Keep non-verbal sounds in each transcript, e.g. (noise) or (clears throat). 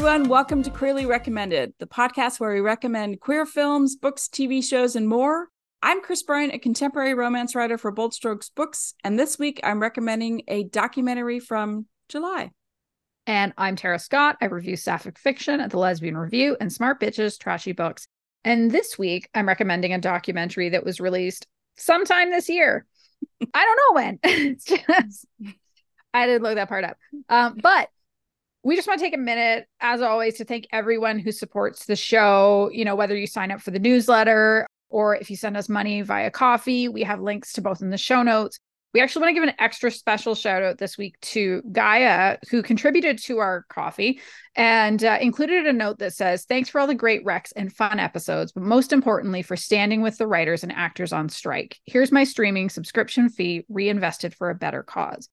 everyone. Welcome to Queerly Recommended, the podcast where we recommend queer films, books, TV shows, and more. I'm Kris Bryant, a contemporary romance writer for Bold Strokes Books, and this week I'm recommending a documentary from July. And I'm Tara Scott. I review sapphic fiction at the Lesbian Review and Smart Bitches Trashy Books. And this week I'm recommending a documentary that was released sometime this year. (laughs) I don't know when. (laughs) it's just I didn't look that part up. Um, but we just want to take a minute, as always, to thank everyone who supports the show. You know, whether you sign up for the newsletter or if you send us money via Ko-fi, we have links to both in the show notes. We actually want to give an extra special shout out this week to Gaia, who contributed to our Ko-fi and uh, included a note that says, Thanks for all the great recs and fun episodes, but most importantly, for standing with the writers and actors on strike. Here's my streaming subscription fee reinvested for a better cause.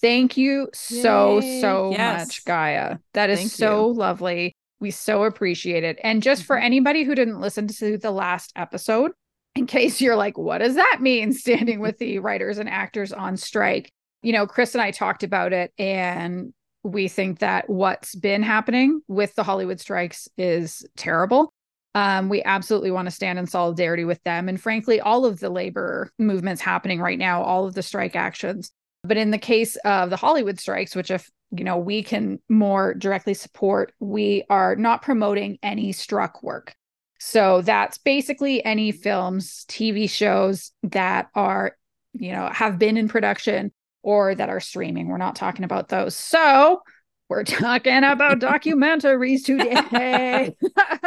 Thank you so, Yay. so yes. much, Gaia. That is Thank so you. lovely. We so appreciate it. And just for mm-hmm. anybody who didn't listen to the last episode, in case you're like, what does that mean (laughs) standing with the writers and actors on strike? You know, Kris and I talked about it, and we think that what's been happening with the Hollywood strikes is terrible. Um, we absolutely want to stand in solidarity with them. And frankly, all of the labor movements happening right now, all of the strike actions, but in the case of the Hollywood strikes, which if you know we can more directly support, we are not promoting any struck work. So that's basically any films, TV shows that are, you know, have been in production or that are streaming. We're not talking about those. So we're talking about (laughs) documentaries today.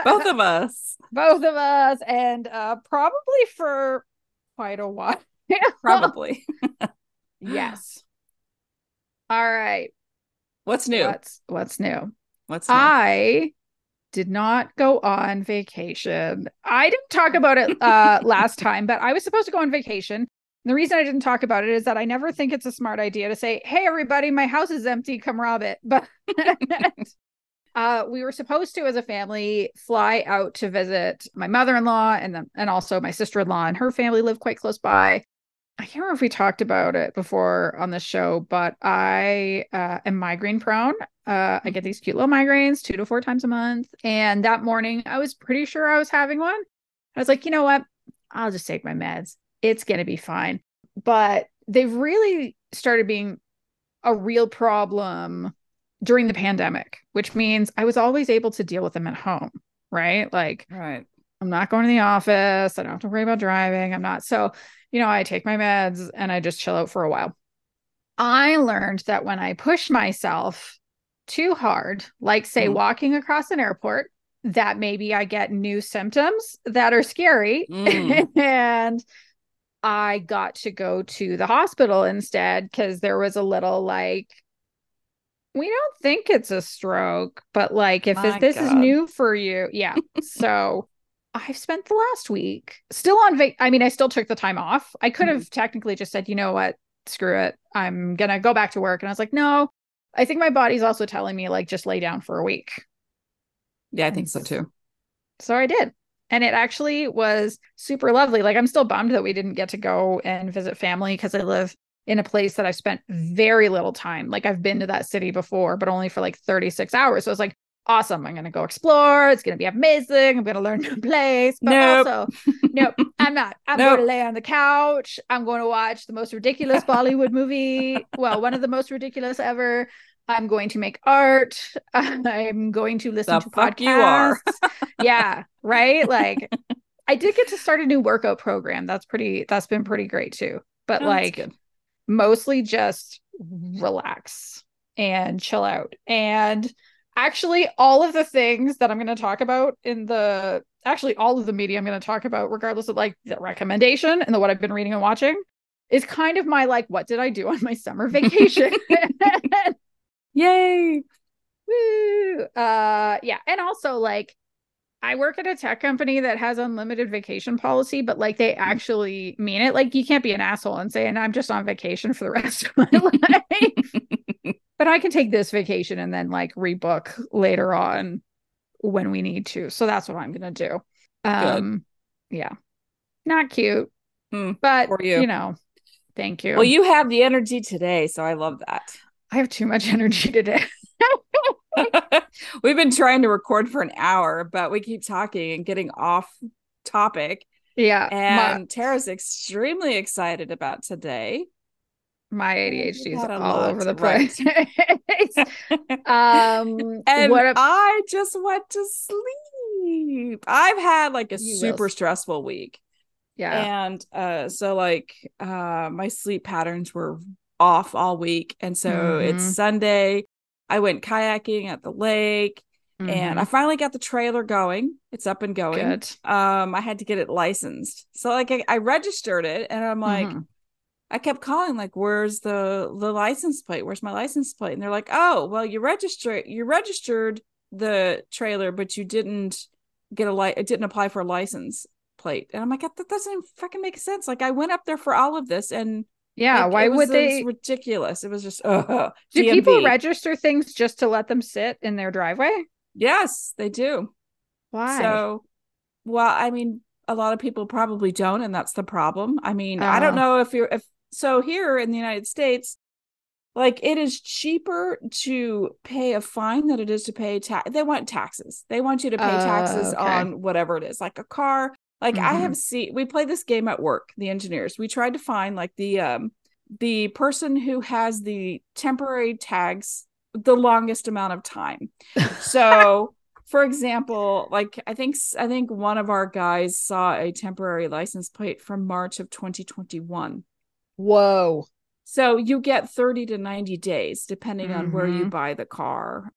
Both of (laughs) us. Both of us. And uh, probably for quite a while. probably. (laughs) Yes. (gasps) All right. What's new? What's what's new? What's new? I did not go on vacation. I didn't talk about it uh (laughs) last time, but I was supposed to go on vacation. The reason I didn't talk about it is that I never think it's a smart idea to say, "Hey everybody, my house is empty, come rob it." (laughs) But (laughs) uh we were supposed to as a family fly out to visit my mother-in-law and then and also my sister-in-law and her family live quite close by. I can't remember if we talked about it before on the show, but I uh, am migraine prone. Uh, I get mm-hmm. these cute little migraines two to four times a month. And that morning, I was pretty sure I was having one. I was like, you know what? I'll just take my meds. It's going to be fine. But they've really started being a real problem during the pandemic, which means I was always able to deal with them at home, right? Like, right. I'm not going to the office. I don't have to worry about driving. I'm not. So you know, I take my meds and I just chill out for a while. I learned that when I push myself too hard, like say mm. walking across an airport, that maybe I get new symptoms that are scary. Mm. (laughs) and I got to go to the hospital instead because there was a little like, we don't think it's a stroke, but like if this God. is new for you, yeah. so I've spent the last week still on vac. I mean, I still took the time off. I could have mm-hmm. technically just said, you know what, screw it. I'm gonna go back to work. And I was like, no, I think my body's also telling me like just lay down for a week. Yeah, I think so too. So I did. And it actually was super lovely. Like I'm still bummed that we didn't get to go and visit family because I live in a place that I've spent very little time. Like I've been to that city before, but only for like 36 hours. So I was like, awesome. I'm going to go explore. It's going to be amazing. I'm going to learn a new (laughs) place. But nope. also, nope, I'm not. (laughs) I'm nope. going to lay on the couch. I'm going to watch the most ridiculous (laughs) Bollywood movie. Well, one of the most ridiculous ever. I'm going to make art. I'm going to listen the to podcasts. You are. yeah, right. Like, I did get to start a new workout program. That's pretty. That's been pretty great too. But oh, like, mostly just relax and chill out and actually all of the things that I'm going to talk about in the actually all of the media I'm going to talk about, regardless of like the recommendation and the what I've been reading and watching, is kind of my like, what did I do on my summer (laughs) vacation? (laughs) (laughs) Yay! Woo! Uh, yeah, and also like. I work at a tech company that has unlimited vacation policy, but like they actually mean it. Like you can't be an asshole and say, and I'm just on vacation for the rest of my life but I can take this vacation and then like rebook later on when we need to. So that's what I'm gonna do. Um Good. yeah. Not cute. Hmm, but you. you know, Thank you. Well, you have the energy today, so I love that. I have too much (laughs) energy today. (laughs) We've been trying to record for an hour, but we keep talking and getting off topic. Yeah. And my, Tara's extremely excited about today. My ADHD is all over the place. (laughs) um (laughs) and what I just went to sleep. I've had like a You super s- stressful week. yeah. And uh so like uh my sleep patterns were off all week. And so it's Mhm. Sunday. I went kayaking at the lake and I Mhm. finally got the trailer going. It's up and going. good. Um I had to get it licensed. So like I, I registered it and I'm like Mhm. I kept calling like where's the the license plate? Where's my license plate? And they're like, "Oh, well you register you registered the trailer but you didn't get a light it didn't apply for a license plate." And I'm like, "That doesn't fucking make sense. Like I went up there for all of this and yeah. like, why would it they was ridiculous. It was just uh do people register things just to let them sit in their driveway? Yes, they do. Why? So, well, I mean, a lot of people probably don't, and that's the problem. I mean, I don't Oh. know if you're if so here in the United States, like it is cheaper to pay a fine than it is to pay tax. They want taxes. They want you to pay Oh, taxes okay. on whatever it is, like a car. Like I Mhm. have seen, we play this game at work. The engineers, we tried to find like the um the person who has the temporary tags the longest amount of time. So, (laughs) for example, like I think I think one of our guys saw a temporary license plate from March of 2021. Whoa. So you get 30 to 90 days depending on where you Mhm. buy the car.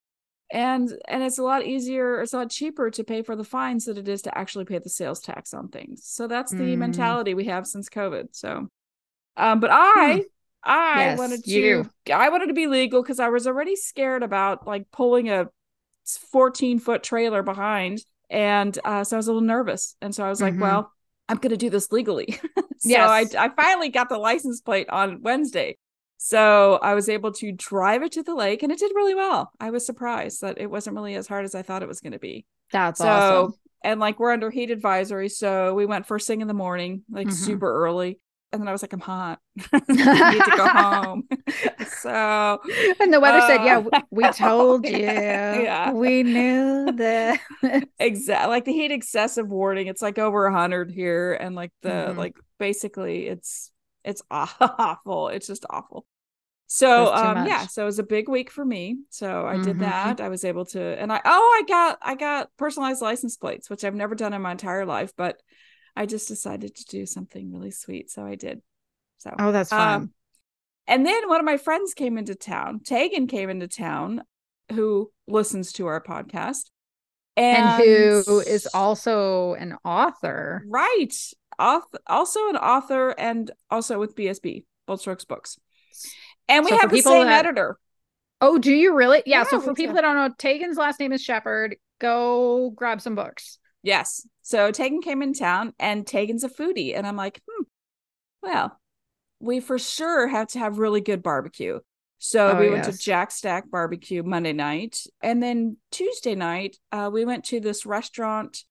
And and it's a lot easier, it's a lot cheaper to pay for the fines than it is to actually pay the sales tax on things. So that's the Mm. mentality we have since COVID. So um but I I Hmm. Yes, wanted to you. I wanted to be legal because I was already scared about like pulling a 14 foot trailer behind. And uh, so I was a little nervous. And so I was like, Mhm. well, I'm going to do this legally. (laughs) so Yes. I, I finally got the license plate on Wednesday. So I was able to drive it to the lake and it did really well. I was surprised that it wasn't really as hard as I thought it was going to be. That's so, awesome. and like we're under heat advisory. So we went first thing in the morning, like Mhm. super early. And then I was like, I'm hot. (laughs) I need to go (laughs) home. (laughs) so And the weather said, "Yeah, Uh, we told you. Yeah. We knew that." exactly like the heat excessive warning it's like over 100 here and like the Mhm. like basically it's it's awful it's just awful so um yeah so it was a big week for me so i did Mhm. that i was able to and i oh i got i got personalized license plates which i've never done in my entire life but i just decided to do something really sweet so i did so oh, that's fun. um, and then one of my friends came into town. Tagan came into town, who listens to our podcast, and who is also an author. right, author, also an author, and also with BSB Bold Strokes Books. And we So have the same that- editor. Oh, do you really? Yeah. Yeah, so for people that don't know, Tagan's last name is Shepard. Go grab some books. Yes. So Tagan came in town, and Tagan's a foodie, and I'm like, hmm, well, we for sure have to have really good barbecue. So Oh, we went to. Jack Stack Barbecue Monday night, and then Tuesday night, uh, we went to this restaurant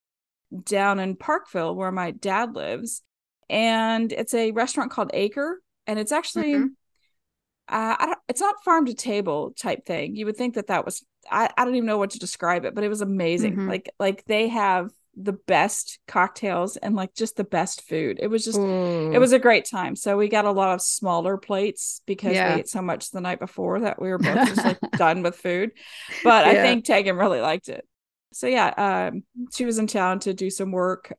down in Parkville where my dad lives, and it's a restaurant called Acre, and it's actually. Mhm. Uh, I don't, it's not farm to table type thing. You would think that that was I, I don't even know what to describe it, but it was amazing. Mhm. Like like they have the best cocktails and like just the best food. It was just it was a great time. So we got a lot of smaller plates because Yeah. we ate so much the night before that we were both just like (laughs) done with food. But I think Tagan really liked it. So yeah, um, she was in town to do some work,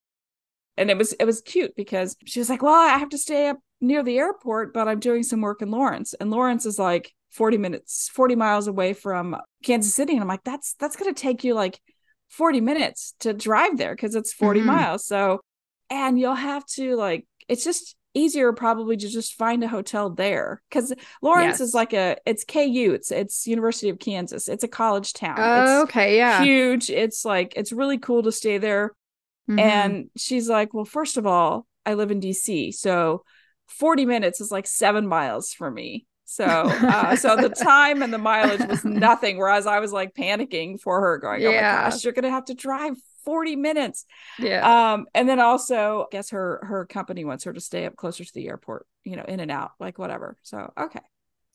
and it was it was cute because she was like, "Well, I have to stay up near the airport, but I'm doing some work in Lawrence, and Lawrence is like 40 minutes, 40 miles away from Kansas City." And I'm like, "That's that's gonna take you like 40 minutes to drive there because it's 40 Mhm. miles." So, and you'll have to like, it's just easier probably to just find a hotel there because Lawrence Yes. is like a it's KU, it's it's University of Kansas, it's a college town. Oh, it's okay. Yeah. huge. It's like it's really cool to stay there. Mhm. And she's like, Well, first of all, I live in DC. So 40 minutes is like seven miles for me. So, uh, so the time and the mileage was nothing. Whereas I was like panicking for her, going, "Oh Yeah. my gosh, you're gonna have to drive 40 minutes." Yeah. Um, and then also, I guess her her company wants her to stay up closer to the airport, you know, in and out, like whatever. So, okay.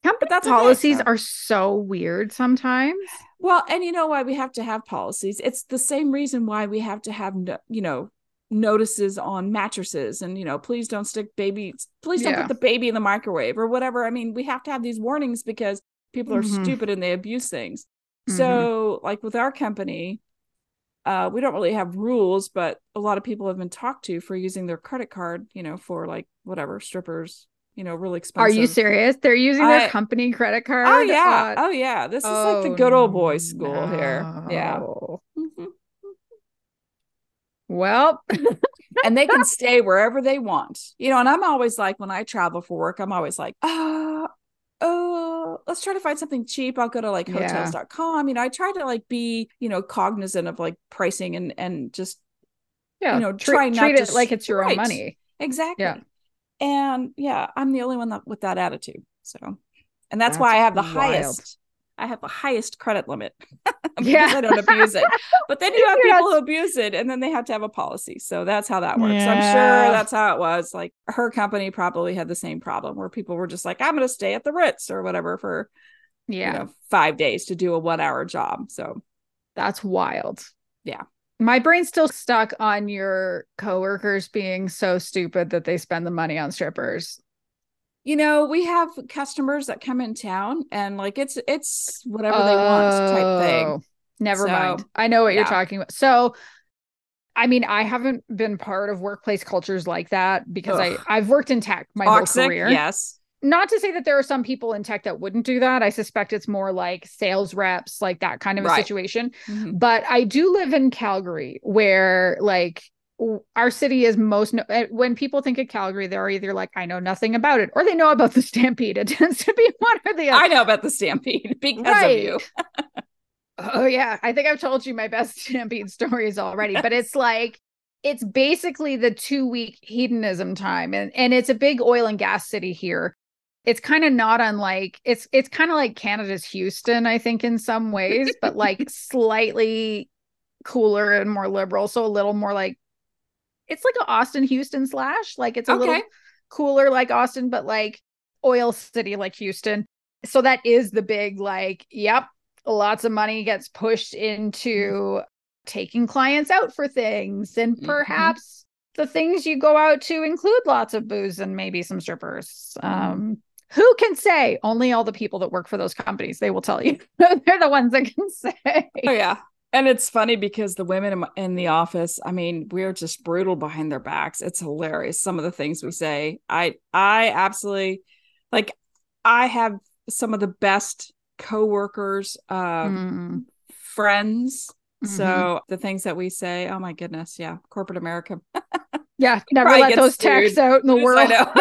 Company that's okay, policies so. are so weird sometimes. Well, and you know why we have to have policies? It's the same reason why we have to have, no- you know, notices on mattresses and, you know, please don't stick babies, please don't Yeah. put the baby in the microwave or whatever. I mean, we have to have these warnings because people are Mhm. stupid and they abuse things. Mhm. So, like with our company, uh, we don't really have rules, but a lot of people have been talked to for using their credit card, you know, for like whatever strippers, you know, really expensive. Are you serious? They're using their company credit card. Oh yeah, on- oh yeah. This is like the good old boys school here. Yeah. Well, (laughs) and they can stay wherever they want. You know, and I'm always like, when I travel for work, I'm always like, uh, oh, let's try to find something cheap. I'll go to like Yeah. hotels.com. You know, I try to like be, you know, cognizant of like pricing and and just yeah, You know, treat, try not to treat to it like it's your own money. exactly. Yeah. And yeah, I'm the only one that with that attitude. So and that's, That's why I have the wild. highest I have the highest credit limit (laughs) because Yeah. I don't abuse it. But then you (laughs) have You're people not- who abuse it and then they have to have a policy. So that's how that works. I'm sure that's how it was. Like her company probably had the same problem where people were just like, I'm going to stay at the Ritz or whatever for, Yeah, you know, five days to do a one hour job. So that's wild. Yeah. My brain's still stuck on your coworkers being so stupid that they spend the money on strippers. You know, we have customers that come in town and like it's it's whatever they want type thing. Oh, Never So, mind. I know what you're talking about. So, I mean, I haven't been part of workplace cultures like that because Ugh. I I've worked in tech my whole career. yes. Not to say that there are some people in tech that wouldn't do that. I suspect it's more like sales reps, like that kind of a Right. situation. Mhm. But I do live in Calgary, where like our city is most no- eh, when people think of Calgary, they're either like, I know nothing about it, or they know about the (laughs) Stampede. It tends to be one or the other. I know about the stampede (laughs) because Right. of you. (laughs) Oh yeah, I think I've told you my best Stampede stories already, but it's like it's basically the 2 week hedonism time and and it's a big oil and gas city here. It's kind of not unlike it's it's kind of like Canada's Houston, I think in some ways, but like slightly cooler and more liberal, so a little more like it's like a Austin Houston slash, like it's a little cooler like Austin, but like oil city like Houston. So that is the big like, yep, lots of money gets pushed into taking clients out for things and Mhm. perhaps the things you go out to include lots of booze and maybe some strippers. Um who can say? Only all the people that work for those companies. They will tell you. (laughs) They're the ones that can say. Oh yeah. And it's funny because the women in, my- in the office, I mean, we're just brutal behind their backs. It's hilarious. Some of the things we say. I I absolutely like I have some of the best coworkers, uh Mm, friends. mhm. So the things that we say, oh my goodness, yeah, corporate America. (laughs) yeah, never let those texts out in the (laughs) world. I know.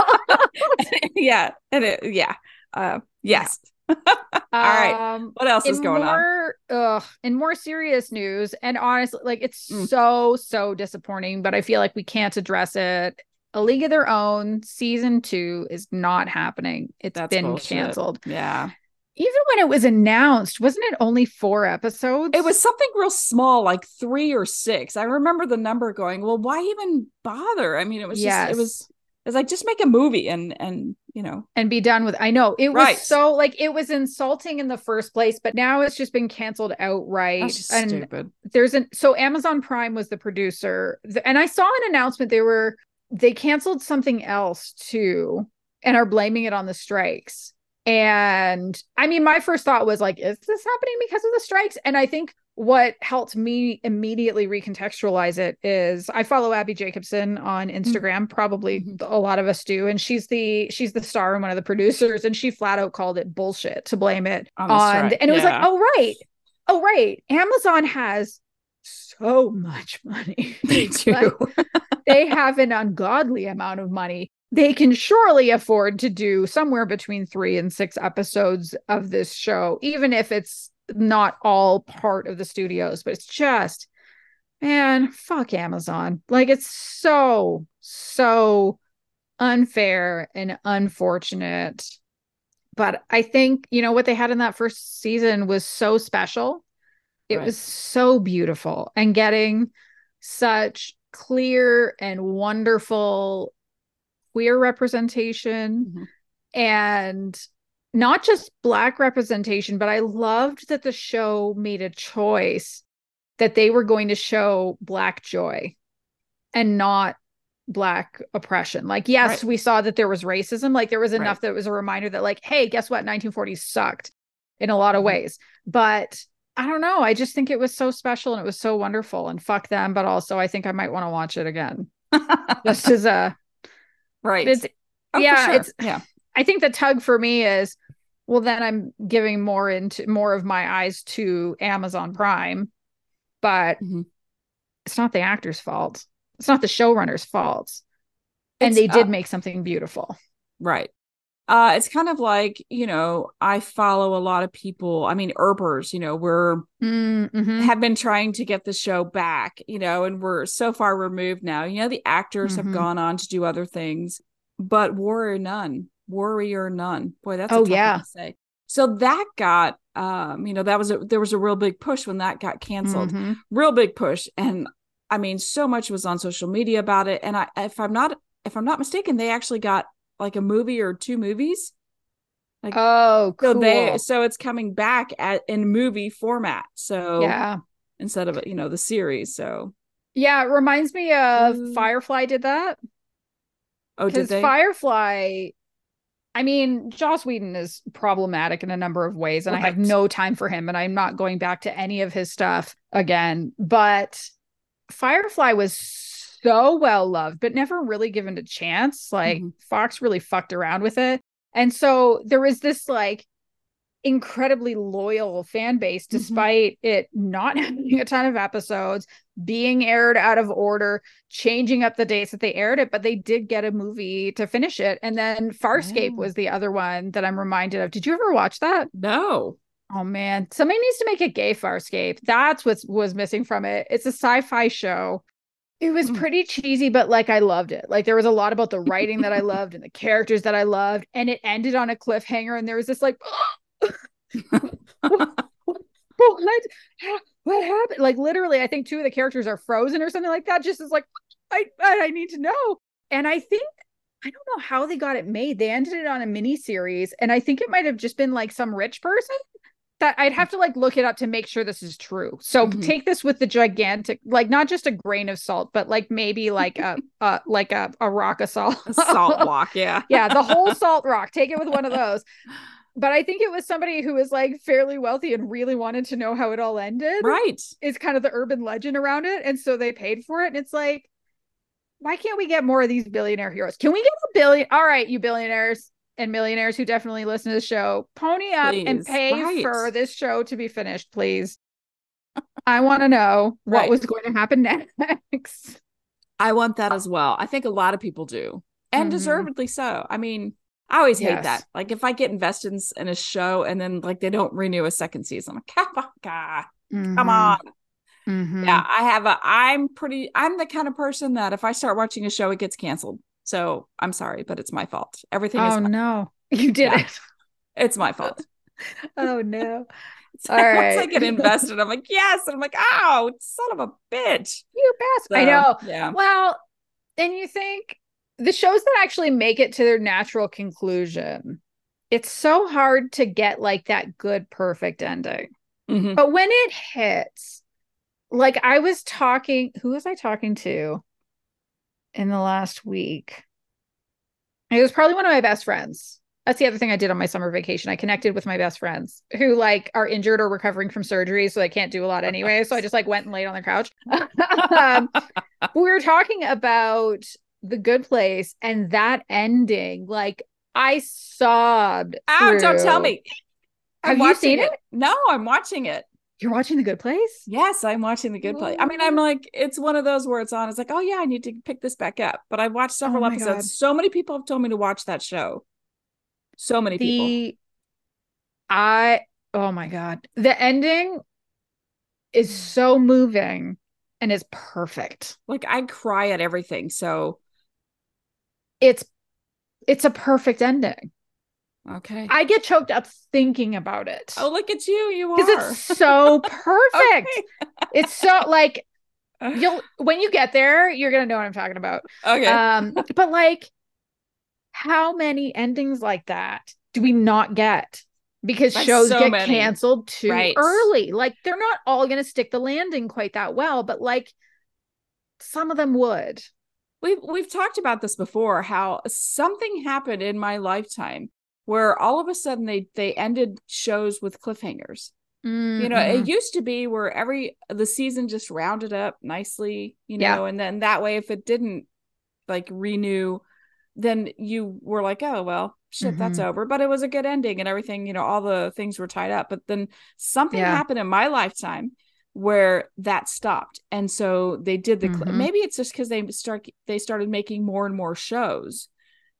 (laughs) yeah, and it, yeah, uh, yes. (laughs) right. Um, What else is in going on? more, Ugh, in more serious news, and honestly, like it's Mm. so so disappointing, but I feel like we can't address it. A League of Their Own season two is not happening. It's That's been bullshit. canceled. Yeah, Even when it was announced, wasn't it only four episodes? it was something real small, like three or six. I remember the number going. Well, why even bother? I mean, it was just Yes. it was it's like just make a movie and and you know and be done with. I know it was so like it was insulting in the first place, but now it's just been canceled outright. and stupid. there's an so Amazon Prime was the producer, and I saw an announcement they were they canceled something else too, and are blaming it on the strikes. And I mean, my first thought was like, is this happening because of the strikes? And I think what helped me immediately recontextualize it is I follow Abbi Jacobson on Instagram, probably Mhm. a lot of us do, and she's the she's the star and one of the producers, and she flat out called it bullshit to blame it On on, the and it was like, yeah. oh right, oh right, Amazon has so much money. (laughs) They (laughs) do. (laughs) They have an ungodly amount of money. They can surely afford to do somewhere between three and six episodes of this show, even if it's not all part of the studios. But it's just, man, fuck Amazon. Like, it's so, so unfair and unfortunate. but I think, you know, what they had in that first season was so special. It Right. was so beautiful and getting such clear and wonderful queer representation Mhm. and not just black representation, but I loved that the show made a choice that they were going to show black joy and not black oppression. Like, yes, Right. we saw that there was racism. Like, there was enough Right. that was a reminder that, like, hey, guess what? 1940s sucked in a lot of Mhm. ways. But I don't know. I just think it was so special and it was so wonderful. And fuck them. But also, I think I might want to watch it again. (laughs) this is a, right. it's, Oh, yeah, sure. it's- yeah. I think the tug for me is, well, then I'm giving more into more of my eyes to Amazon Prime, but Mhm. it's not the actor's fault. It's not the showrunner's fault. And It's, they did uh, make something beautiful. Right. Uh, it's kind of like, you know, I follow a lot of people. I mean, Earpers, you know, we're Mm-hmm. have been trying to get the show back, you know, and we're so far removed now. You know, the actors Mhm. have gone on to do other things, but Warrior Nun, Warrior Nun, boy, that's a Oh, yeah. to say. So that got, um, you know, that was a there was a real big push when that got canceled, Mhm. real big push, and I mean, so much was on social media about it. And I, if I'm not, if I'm not mistaken, they actually got like a movie or two movies. Like, Oh, so they, so it's coming back at in movie format. So yeah. instead of you know the series. So Yeah. It reminds me of Ooh. Firefly did that. oh, did they? Firefly, I mean, Joss Whedon is problematic in a number of ways, and I have no time for him, and I'm not going back to any of his stuff again. But Firefly was so well loved, but never really given a chance. Like Mhm. Fox really fucked around with it. And so there was this like incredibly loyal fan base Mhm. despite it not (laughs) having a ton of episodes being aired out of order changing up the dates that they aired it but they did get a movie to finish it and then farscape Yeah. was the other one that i'm reminded of did you ever watch that no. oh man somebody needs to make a gay farscape that's what was missing from it it's a sci-fi show it was Mm. pretty cheesy but like i loved it like there was a lot about the writing that i (laughs) loved and the characters that i loved and it ended on a cliffhanger and there was this like (gasps) (laughs) what what happened like literally i think two of the characters are frozen or something like that just as like i i need to know and i think i don't know how they got it made they ended it on a mini series and i think it might have just been like some rich person that i'd have to like look it up to make sure this is true so Mhm. take this with the gigantic like not just a grain of salt but like maybe like a uh like a, a rock of salt A salt (laughs) rock, Yeah. yeah, the whole (laughs) salt rock. Take it with one of those. But I think it was somebody who was like fairly wealthy and really wanted to know how it all ended. Right. Is kind of the urban legend around it. And so they paid for it. And it's like, why can't we get more of these billionaire heroes? Can we get a billion? All right, you billionaires and millionaires who definitely listen to the show, pony up and pay right. for this show to be finished, please. I want to know what was going to happen (laughs) next. I want that as well. I think a lot of people do, and Mhm. deservedly so. I mean, I always hate that. Like if I get invested in, in a show and then like they don't renew a second season, I'm like, come on, God, come on. Mhm. Yeah, I have a. I'm pretty. I'm the kind of person that if I start watching a show, it gets canceled. So I'm sorry, but it's my fault. Everything Oh no. (laughs) You did Yeah. it. it's my fault. (laughs) Oh no. (laughs) So All Once I right. get invested, I'm like, yes, and I'm like, oh, son of a bitch. You best. I know. Yeah. Well, and you think the shows that actually make it to their natural conclusion, it's so hard to get like that good, perfect ending. Mhm. But when it hits, like I was talking, who was I talking to in the last week? It was probably one of my best friends. That's the other thing I did on my summer vacation. I connected with my best friends who like are injured or recovering from surgery, so they can't do a lot anyway. So I just like went and laid on the couch. (laughs) um, we were talking about the good place and that ending. Like I sobbed. Oh, don't tell me. Have I'm you seen it? No, I'm watching it. You're watching the good place? Yes, I'm watching the good place. I mean, I'm like, it's one of those where it's on. It's like, oh yeah, I need to pick this back up. But I've watched oh several Oh episodes. God. So many people have told me to watch that show. So many people. I oh my god. The ending is so moving and is perfect. Like I cry at everything. So It's it's a perfect ending. Okay. I get choked up thinking about it. oh, look at you. You are. Because it's so (laughs) perfect. It's so like you'll (laughs) when you get there, you're gonna know what I'm talking about. okay. Um, but like how many endings like that do we not get? Because That's shows so get many. canceled too Right. early. Like they're not all gonna stick the landing quite that well, but like some of them would. We've we've talked about this before how something happened in my lifetime where all of a sudden they they ended shows with cliffhangers you know it used to be where every the season just rounded up nicely you Yeah. know and then that way if it didn't like renew then you were like oh well shit that's Mhm. over but it was a good ending and everything you know all the things were tied up but then something Yeah. happened in my lifetime where that stopped and so they did the cl- Mhm. maybe it's just because they start they started making more and more shows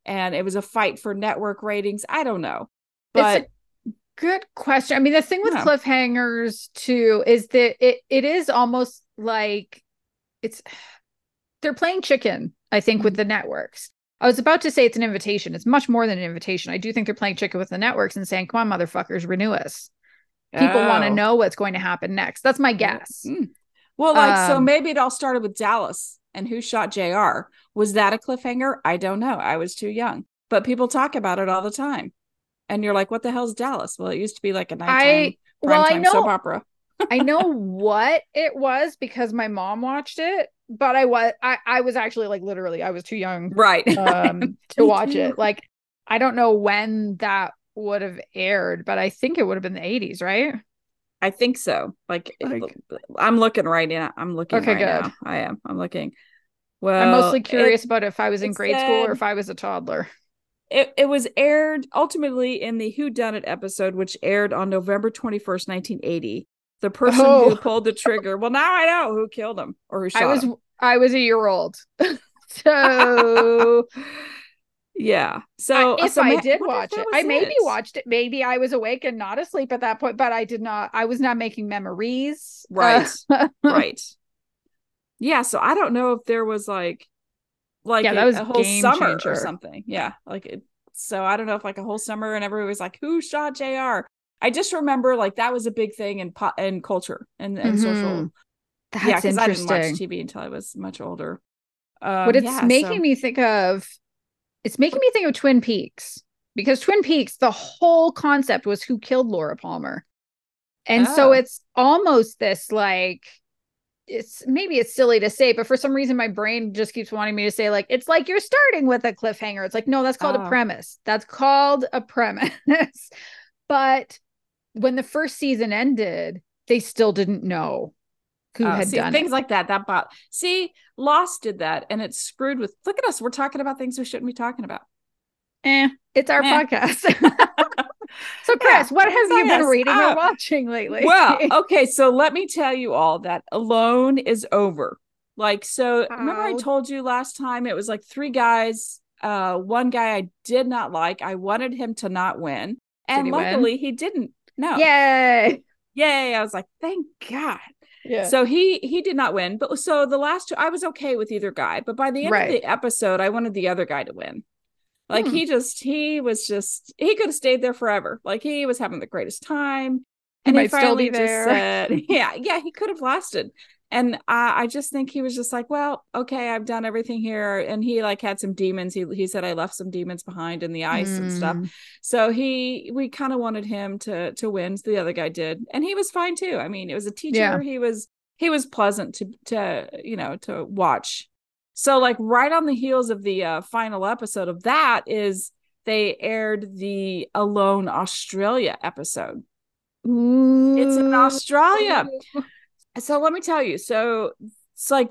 and it was a fight for network ratings i don't know but It's a good question. I mean, the thing with Yeah. cliffhangers too is that it it is almost like it's they're playing chicken, I think, Mm-hmm. with the networks. I was about to say it's an invitation. It's much more than an invitation. I do think they're playing chicken with the networks and saying, come on, motherfuckers, renew us. People want to Oh. know what's going to happen next. That's my guess. Mm. Well, like, so Um, maybe it all started with Dallas and who shot JR. Was that a cliffhanger? I don't know. I was too young, but people talk about it all the time. And you're like, what the hell's Dallas? Well, it used to be like a nighttime I well, I know soap opera. I (laughs) know what it was because my mom watched it, but I was I, I was actually like literally I was too young Right. um (laughs) to watch too. it. Like I don't know when that would have aired, but I think it would have been the 80s, right? I think so. Like, Like- I'm looking right now. I'm looking Okay, right good. now. I am. I'm looking. Well, I'm mostly it- curious about if I was in it grade school or if I was a toddler. it, it was aired ultimately in the Who Done It episode, which aired on November 21st, 1980. The person Oh. who pulled the trigger. Well, now I know who killed him or who shot I was him. I was a year old. (laughs) so (laughs) yeah. So I- if so I ma- did watch it, I maybe watched it. Maybe I was awake and not asleep at that point, but I did not. I was not making memories. Right. Uh, (laughs) right. Yeah. So I don't know if there was like, like Yeah, a, that was a whole summer changer. or something. Yeah. Like it. So I don't know if like a whole summer and everybody was like, "Who shot Jr." I just remember like that was a big thing in po- in culture and and social Mhm. That's yeah, because I didn't watch TV until I was much older. Um, what it's yeah, making so- me think of it's making me think of twin peaks because twin peaks the whole concept was who killed laura palmer and so Oh. it's almost this like it's maybe it's silly to say but for some reason my brain just keeps wanting me to say like it's like you're starting with a cliffhanger it's like no that's called Oh. a premise that's called a premise (laughs) but when the first season ended they still didn't know who Oh, had see, done things it like that. That bot. See, Lost did that, and it's screwed with. Look at us. We're talking about things we shouldn't be talking about. eh, it's our Eh. podcast (laughs) (laughs) So, Kris, Yeah, what have so you been reading uh, or watching lately? well, (laughs) okay, so let me tell you all that Alone is over. Like, so remember I told you last time it was like three guys. Uh, one guy I did not like. I wanted him to not win, and he win? luckily he didn't. No, Yay! yay! I was like, thank God. Yeah. So he he did not win, but so the last two, I was okay with either guy. But by the end Right. of the episode, I wanted the other guy to win. Like Hmm. he just he was just he could have stayed there forever. Like he was having the greatest time, He and he might still be finally just said, (laughs) "Yeah, yeah, he could have lasted." And I I just think he was just like, "Well, okay, I've done everything here." And he like had some demons. He he said, "I left some demons behind in the ice and stuff." Mm. So he we kind of wanted him to to win. The other guy did, and he was fine too. I mean, it was a teacher. Yeah. He was he was pleasant to to you know to watch. So like right on the heels of the uh, final episode of that is they aired the Alone Australia episode. It's in Ooh. Australia. (laughs) So let me tell you. So it's like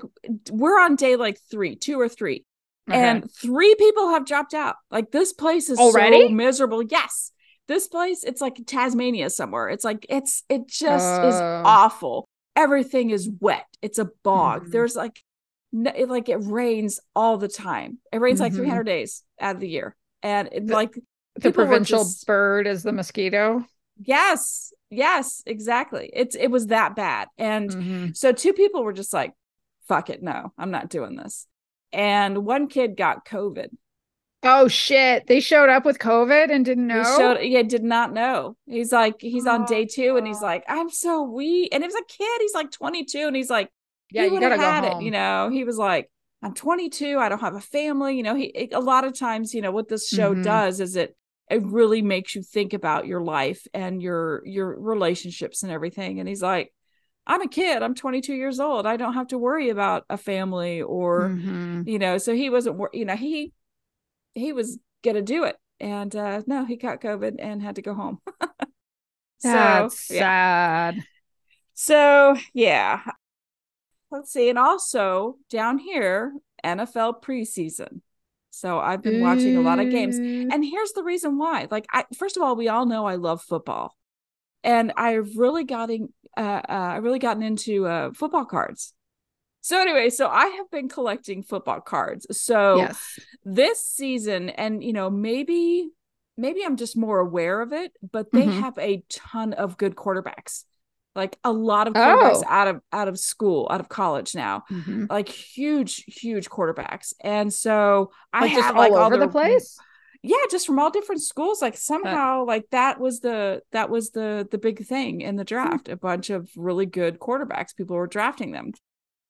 we're on day like three, two or three Okay. and three people have dropped out. Like this place is Already? so miserable. Yes. This place, it's like Tasmania somewhere. It's like it's it just is Oh. awful. Everything is wet. It's a bog. Mhm. There's like no, it, like it rains all the time. It rains like Mhm. 300 days out of the year. And it, The- like the provincial just- bird is the mosquito. Yes, yes, exactly. It's it was that bad. And Mhm. so two people were just like, fuck it, no, I'm not doing this. And one kid got COVID. Oh shit! They showed up with COVID and didn't know. He showed, yeah, did not know. He's like, he's on day two, and he's like, I'm so weak. And it was a kid. He's like 22, and he's like, yeah, you gotta go had home. it. You know, he was like, I'm 22. I don't have a family. You know, he a lot of times, you know, what this show Mhm. does is it it really makes you think about your life and your your relationships and everything. And he's like, I'm a kid. I'm 22 years old. I don't have to worry about a family or Mhm. you know. So he wasn't. You know, he he was gonna do it, and uh no, he got COVID and had to go home. (laughs) That's so yeah. sad. So yeah. Let's see. And also down here, NFL preseason. So I've been watching a lot of games. And here's the reason why. Like I first of all, we all know I love football. And I've really gotten uh, uh I really gotten into uh football cards. So anyway, so I have been collecting football cards. So yes. this season and you know maybe maybe i'm just more aware of it but they Mhm. have a ton of good quarterbacks like a lot of quarterbacks Oh. out of out of school out of college now Mhm. like huge huge quarterbacks and so i just have all like all over the place. yeah just from all different schools like somehow like that was the that was the the big thing in the draft a bunch of really good quarterbacks people were drafting them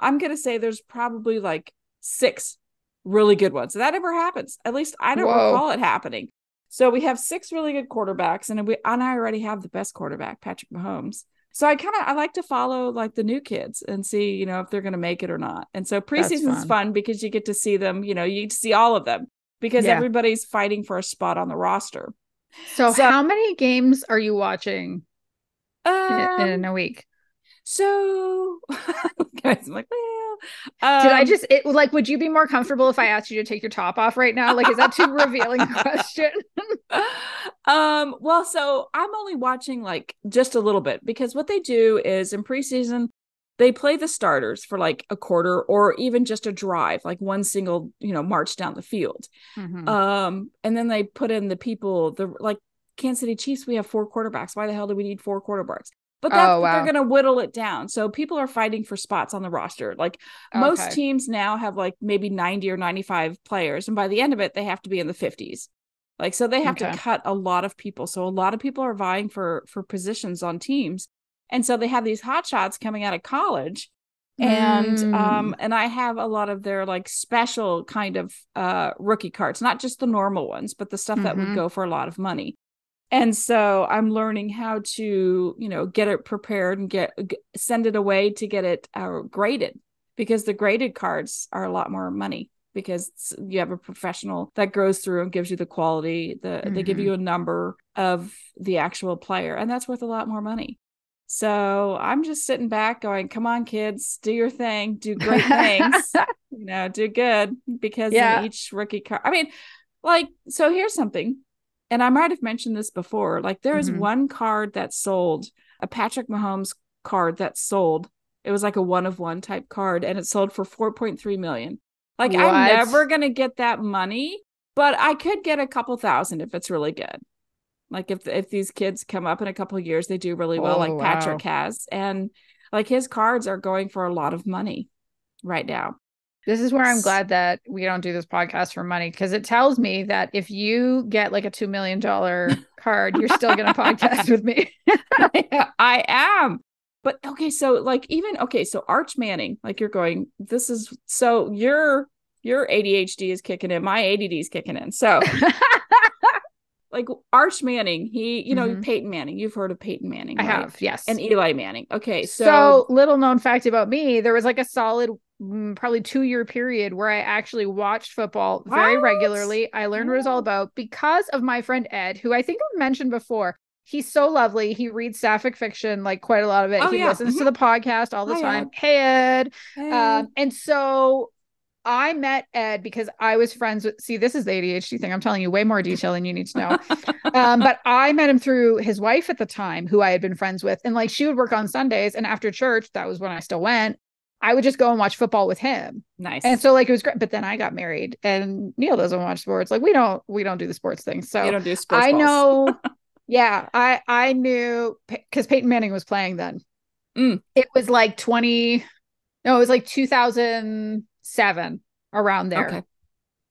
i'm gonna say there's probably like six really good ones that ever happens at least i don't Whoa. recall it happening so we have six really good quarterbacks and we and i already have the best quarterback patrick mahomes so i kind of i like to follow like the new kids and see you know if they're going to make it or not and so preseason's fun. fun because you get to see them you know you get to see all of them because Yeah. everybody's fighting for a spot on the roster. So, So- how many games are you watching Um, in a week? so, (laughs) guys, I'm like, well, Did I um, just it like would you be more comfortable if I asked you to take your top off right now? Like is that too revealing a (laughs) question? (laughs) um, well, so I'm only watching like just a little bit because what they do is in preseason, they play the starters for like a quarter or even just a drive, like one single, you know, march down the field. Mhm. Um, and then they put in the people, the like Kansas City Chiefs, we have four quarterbacks. Why the hell do we need four quarterbacks? But that's Oh, wow. they're gonna whittle it down. So people are fighting for spots on the roster. Like most Okay. teams now have like maybe 90 or 95 players, and by the end of it, they have to be in the 50s. Like so they have Okay. to cut a lot of people. So a lot of people are vying for for positions on teams. And so they have these hot shots coming out of college and Mm. um and i have a lot of their like special kind of uh rookie cards not just the normal ones but the stuff that Mhm. would go for a lot of money and so i'm learning how to you know get it prepared and get g- send it away to get it uh, graded because the graded cards are a lot more money because you have a professional that goes through and gives you the quality the they give Mhm. you a number of the actual player and that's worth a lot more money so I'm just sitting back going, come on, kids, do your thing, do great things, (laughs) you know, do good because Yeah. each rookie card, I mean, like, so here's something, and I might have mentioned this before. Like, there is Mhm. one card that sold, a Patrick Mahomes card that sold. It was like a one of one type card, and it sold for 4.3 million. Like, What? I'm never going to get that money, but I could get a couple thousand if it's really good. Like if if these kids come up in a couple of years, they do really well, Oh, like Patrick has, and like his cards are going for a lot of money right now. This is where I'm glad that we don't do this podcast for money because it tells me that if you get like a $2 million (laughs) card, you're still going to podcast with me. (laughs) I am. But okay, so like even okay, so Arch Manning, like you're going, this is so your your ADHD is kicking in, my ADD is kicking in. So (laughs) like Arch Manning, he, you know, Mhm. Peyton Manning, you've heard of Peyton Manning, I right? have, yes. And Eli Manning. Okay, so, so, little known fact about me, there was like a solid probably 2 year period where I actually watched football very regularly. I learned what it was all about because of my friend Ed, who I think I've mentioned before. He's so lovely. He reads sapphic fiction, like quite a lot of it. Oh, he yeah. listens to the podcast all the Hi, time. Ed. Hey Ed. hey. Um, and so I met Ed because I was friends with. See, this is the ADHD thing. I'm telling you way more detail than you need to know. um, (laughs) but I met him through his wife at the time, who I had been friends with, and like she would work on Sundays, and after church, that was when I still went. I would just go and watch football with him, nice. and so like it was great. But then I got married, and Neil doesn't watch sports. Like we don't, we don't do the sports thing. So you don't do sports I balls. know. (laughs) yeah, I I knew because Peyton Manning was playing then. Mm. It was like twenty. No, it was like two thousand seven around there. Okay.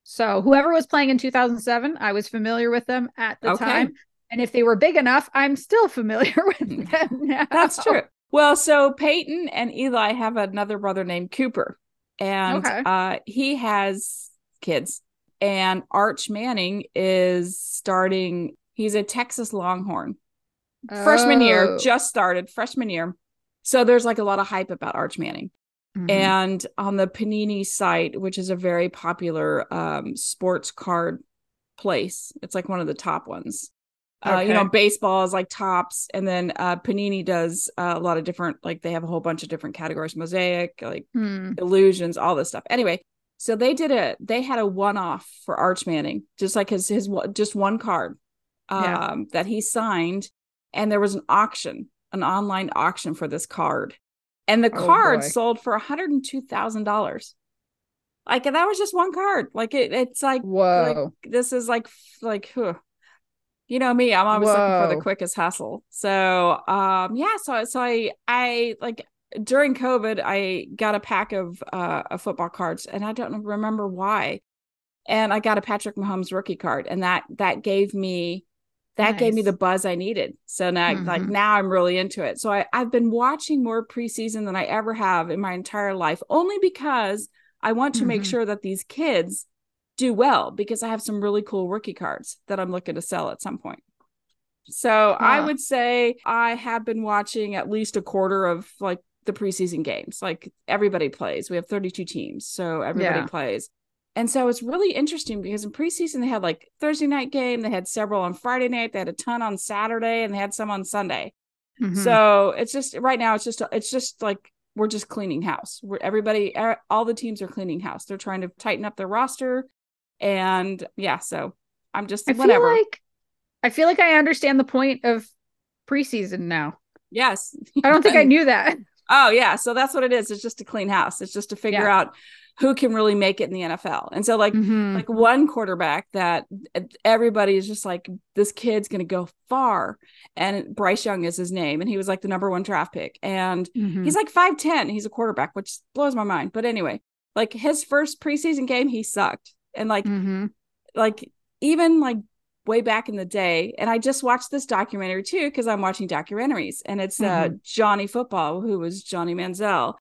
So whoever was playing in 2007, I was familiar with them at the Okay. time. And if they were big enough, I'm still familiar (laughs) with them now. That's true. Well, so Peyton and Eli have another brother named Cooper, and Okay. uh, he has kids. And Arch Manning is starting. He's a Texas Longhorn. Freshman year, Oh. just started freshman year. So there's like a lot of hype about Arch Manning. Mhm. And on the Panini site, which is a very popular um, sports card place, it's like one of the top ones. Uh, you know, Okay. baseball is like tops, and then uh, Panini does uh, a lot of different, like they have a whole bunch of different categories, mosaic, like Hmm. illusions, all this stuff. Anyway, so they did a, they had a one off for Arch Manning, just like his his just one card um, Yeah. that he signed, and there was an auction, an online auction for this card, and the Oh, card boy. sold for one hundred and two thousand dollars. Like that was just one card. Like it, it's like Whoa. like this is like like huh. You know me i'm always looking for the quickest hustle so um yeah so I so i i like during covid i got a pack of uh of football cards and i don't remember why. And i got a patrick mahomes rookie card and that that gave me that gave me the buzz i needed. So now like Mhm. now i'm really into it. So i i've been watching more preseason than i ever have in my entire life only because i want to make Mhm. sure that these kids do well because I have some really cool rookie cards that I'm looking to sell at some point. So I would say I have been watching at least a quarter of like the preseason games. Like everybody plays. We have 32 teams, so everybody Yeah. plays. And so it's really interesting because in preseason they had like Thursday night game, they had several on Friday night, they had a ton on Saturday, and they had some on Sunday. Mhm. So it's just right now it's just it's just like we're just cleaning house. We're everybody er, all the teams are cleaning house. They're trying to tighten up their roster and yeah, so I'm just I whatever. feel like I feel like I understand the point of preseason now. yes. I don't think I (laughs) knew that. Oh yeah, so that's what it is. It's just to clean house. It's just to figure Yeah. out who can really make it in the NFL. And so like Mhm. like one quarterback that everybody is just like this kid's going to go far and Bryce Young is his name and he was like the number 1 draft pick and Mhm. He's like 5'10. He's a quarterback, which blows my mind. But anyway, like his first preseason game, he sucked. And like, Mhm. like even like way back in the day, and I just watched this documentary too, because I'm watching documentaries, and it's uh Johnny Football, who was Johnny Manziel.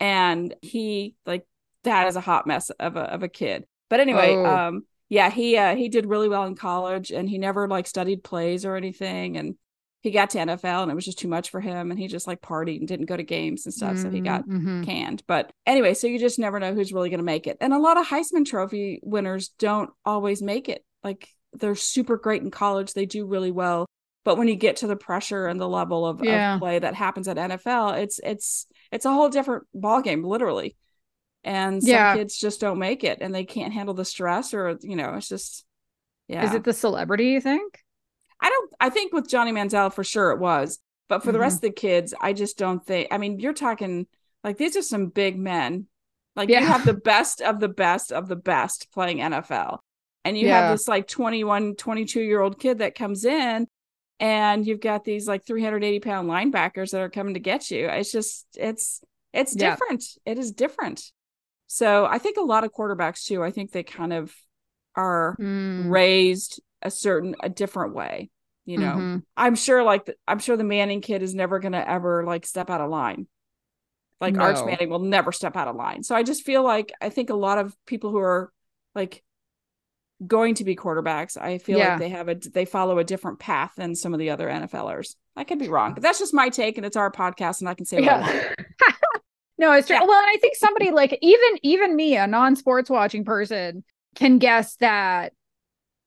And he like that is a hot mess of a of a kid. But anyway, Oh. um, yeah, he uh he did really well in college and he never like studied plays or anything. And he got to NFL and it was just too much for him. And he just like partied and didn't go to games and stuff. So he got Mhm. canned. But anyway, so you just never know who's really going to make it. And a lot of Heisman Trophy winners don't always make it. Like they're super great in college, they do really well. But when you get to the pressure and the level of, Yeah. of play that happens at NFL, it's it's it's a whole different ballgame, literally. And some Yeah. kids just don't make it, and they can't handle the stress, or you know, it's just yeah. Is it the celebrity you think? I don't I think with Johnny Manziel for sure it was. But for the Mhm. rest of the kids, I just don't think I mean, you're talking like these are some big men. Like Yeah. you have the best of the best of the best playing NFL. And you Yeah. have this like 21, 22 year old kid that comes in and you've got these like 380 pound linebackers that are coming to get you. It's just it's it's Yeah. different. It is different. So I think a lot of quarterbacks too, I think they kind of are Mm. raised a certain a different way you know Mhm. i'm sure like the, i'm sure the manning kid is never going to ever like step out of line like arch manning will never step out of line so i just feel like i think a lot of people who are like going to be quarterbacks i feel Yeah. like they have a they follow a different path than some of the other nflers i could be wrong but that's just my take and it's our podcast and i can say Yeah. (laughs) no, it's true. Yeah. Well, and I think somebody like even even me, a non-sports watching person, can guess that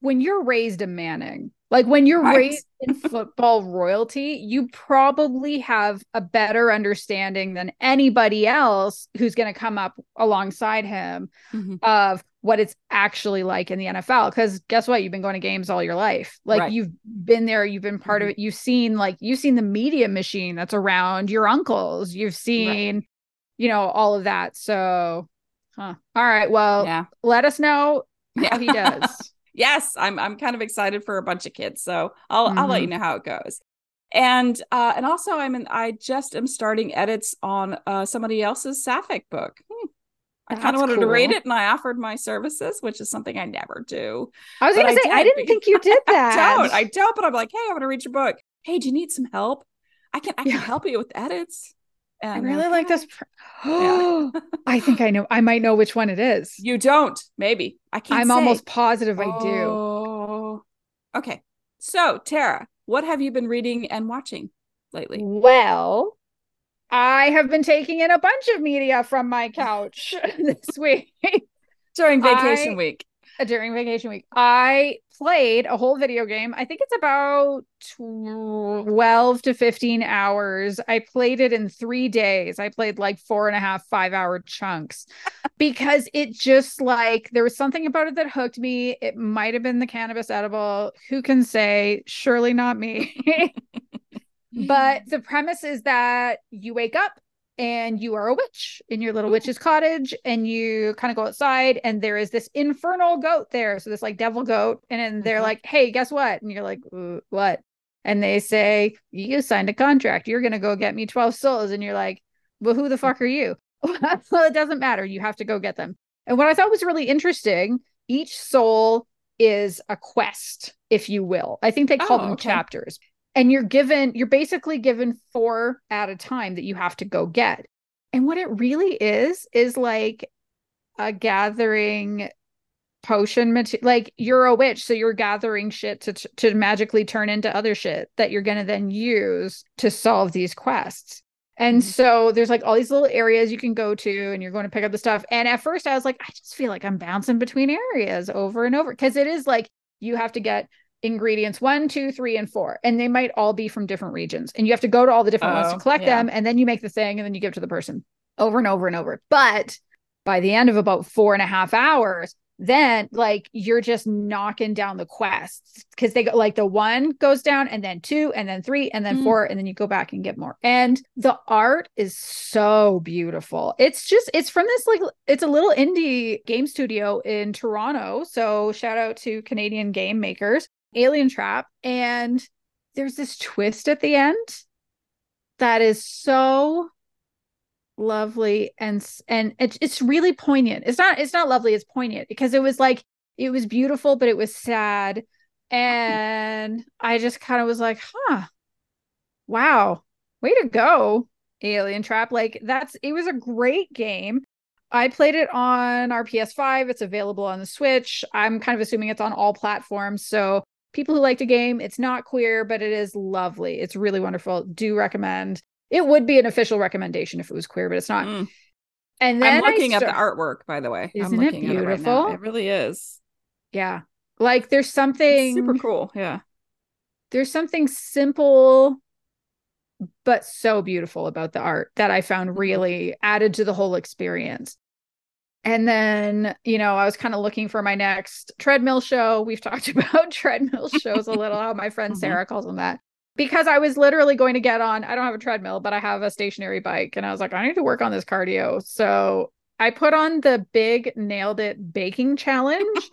when you're raised a Manning, like when you're Right. raised in football royalty, you probably have a better understanding than anybody else who's going to come up alongside him Mhm. of what it's actually like in the NFL. Because guess what? You've been going to games all your life. Like Right. you've been there, you've been part of Mhm. it. You've seen like you've seen the media machine that's around your uncles. You've seen, you know, all of that. So, huh. All right. Well, yeah let us know (laughs) how Yeah. he does. Yes i'm i'm kind of excited for a bunch of kids so i'll i'll let you Mhm. know how it goes and uh and also i'm in i just am starting edits on uh somebody else's sapphic book Hmm. I kind of wanted to read it and I offered my services, which is something I never do. I was gonna I say I did didn't think you did (laughs) that. I don't. I don't, but I'm like, hey, I want to read your book. Hey, do you need some help? I can I can Yeah. help you with edits. I really uh, like this. pr- (gasps) I think I know. I might know which one it is. You don't, maybe. I can't I'm say. almost positive I do. Oh. Okay. So, Tara, what have you been reading and watching lately? Well, I have been taking in a bunch of media from my couch (laughs) (laughs) this week During vacation I- week. (laughs) during vacation week. I played a whole video game. I think it's about 12 to 15 hours. I played it in three days. I played like four and a half, five hour chunks (laughs) because it just like there was something about it that hooked me. It might have been the cannabis edible. Who can say? Surely not me. (laughs) but the premise is that you wake up and you are a witch in your little Ooh. witch's cottage and you kind of go outside and there is this infernal goat there so this like devil goat and then they're Mhm. like hey guess what? And you're like "Uh, what? And they say you signed a contract. You're gonna go get me 12 souls and you're like well who the fuck are you? (laughs) Well it doesn't matter. You have to go get them. And what i thought was really interesting each soul is a quest if you will. I think they call Oh, them okay. chapters and you're given you're basically given four at a time that you have to go get. And what it really is is like a gathering potion material like you're a witch so you're gathering shit to to magically turn into other shit that you're going to then use to solve these quests. And Mhm. so there's like all these little areas you can go to and you're going to pick up the stuff. And at first i was like i just feel like i'm bouncing between areas over and over because it is like you have to get ingredients one, two, three, and four. And they might all be from different regions. And you have to go to all the different ones Oh, to collect yeah. them. And then you make the thing and then you give it to the person over and over and over. But by the end of about four and a half hours, then like you're just knocking down the quests because they go like the one goes down and then two and then three and then Mm. four and then you go back and get more. And the art is so beautiful. It's just it's from this like it's a little indie game studio in Toronto. So shout out to Canadian game makers, Alien Trap. And there's this twist at the end that is so lovely and and it's it's really poignant. It's not it's not lovely, it's poignant because it was like it was beautiful but it was sad and I just kind of was like, "Huh. Wow. Way to go, Alien Trap." Like that's it was a great game. I played it on our PS5. It's available on the Switch. I'm kind of assuming it's on all platforms. So people who like the game, it's not queer, but it is lovely. It's really wonderful. Do recommend. It would be an official recommendation if it was queer, but it's not. Mm. And then I'm looking I at the artwork, by the way. I'm Isn't it looking at right now. beautiful? It really is. Yeah. Like there's It's something super cool. Yeah. there's something simple but so beautiful about the art that I found Mhm. really added to the whole experience. And then, you know, I was kind of looking for my next treadmill show. We've (laughs) talked about treadmill shows a little, how my friend Mhm. Sarah calls them that. Because I was literally going to get on, I don't have a treadmill, but I have a stationary bike. And I was like, I need to work on this cardio. So I put on the big nailed it baking challenge.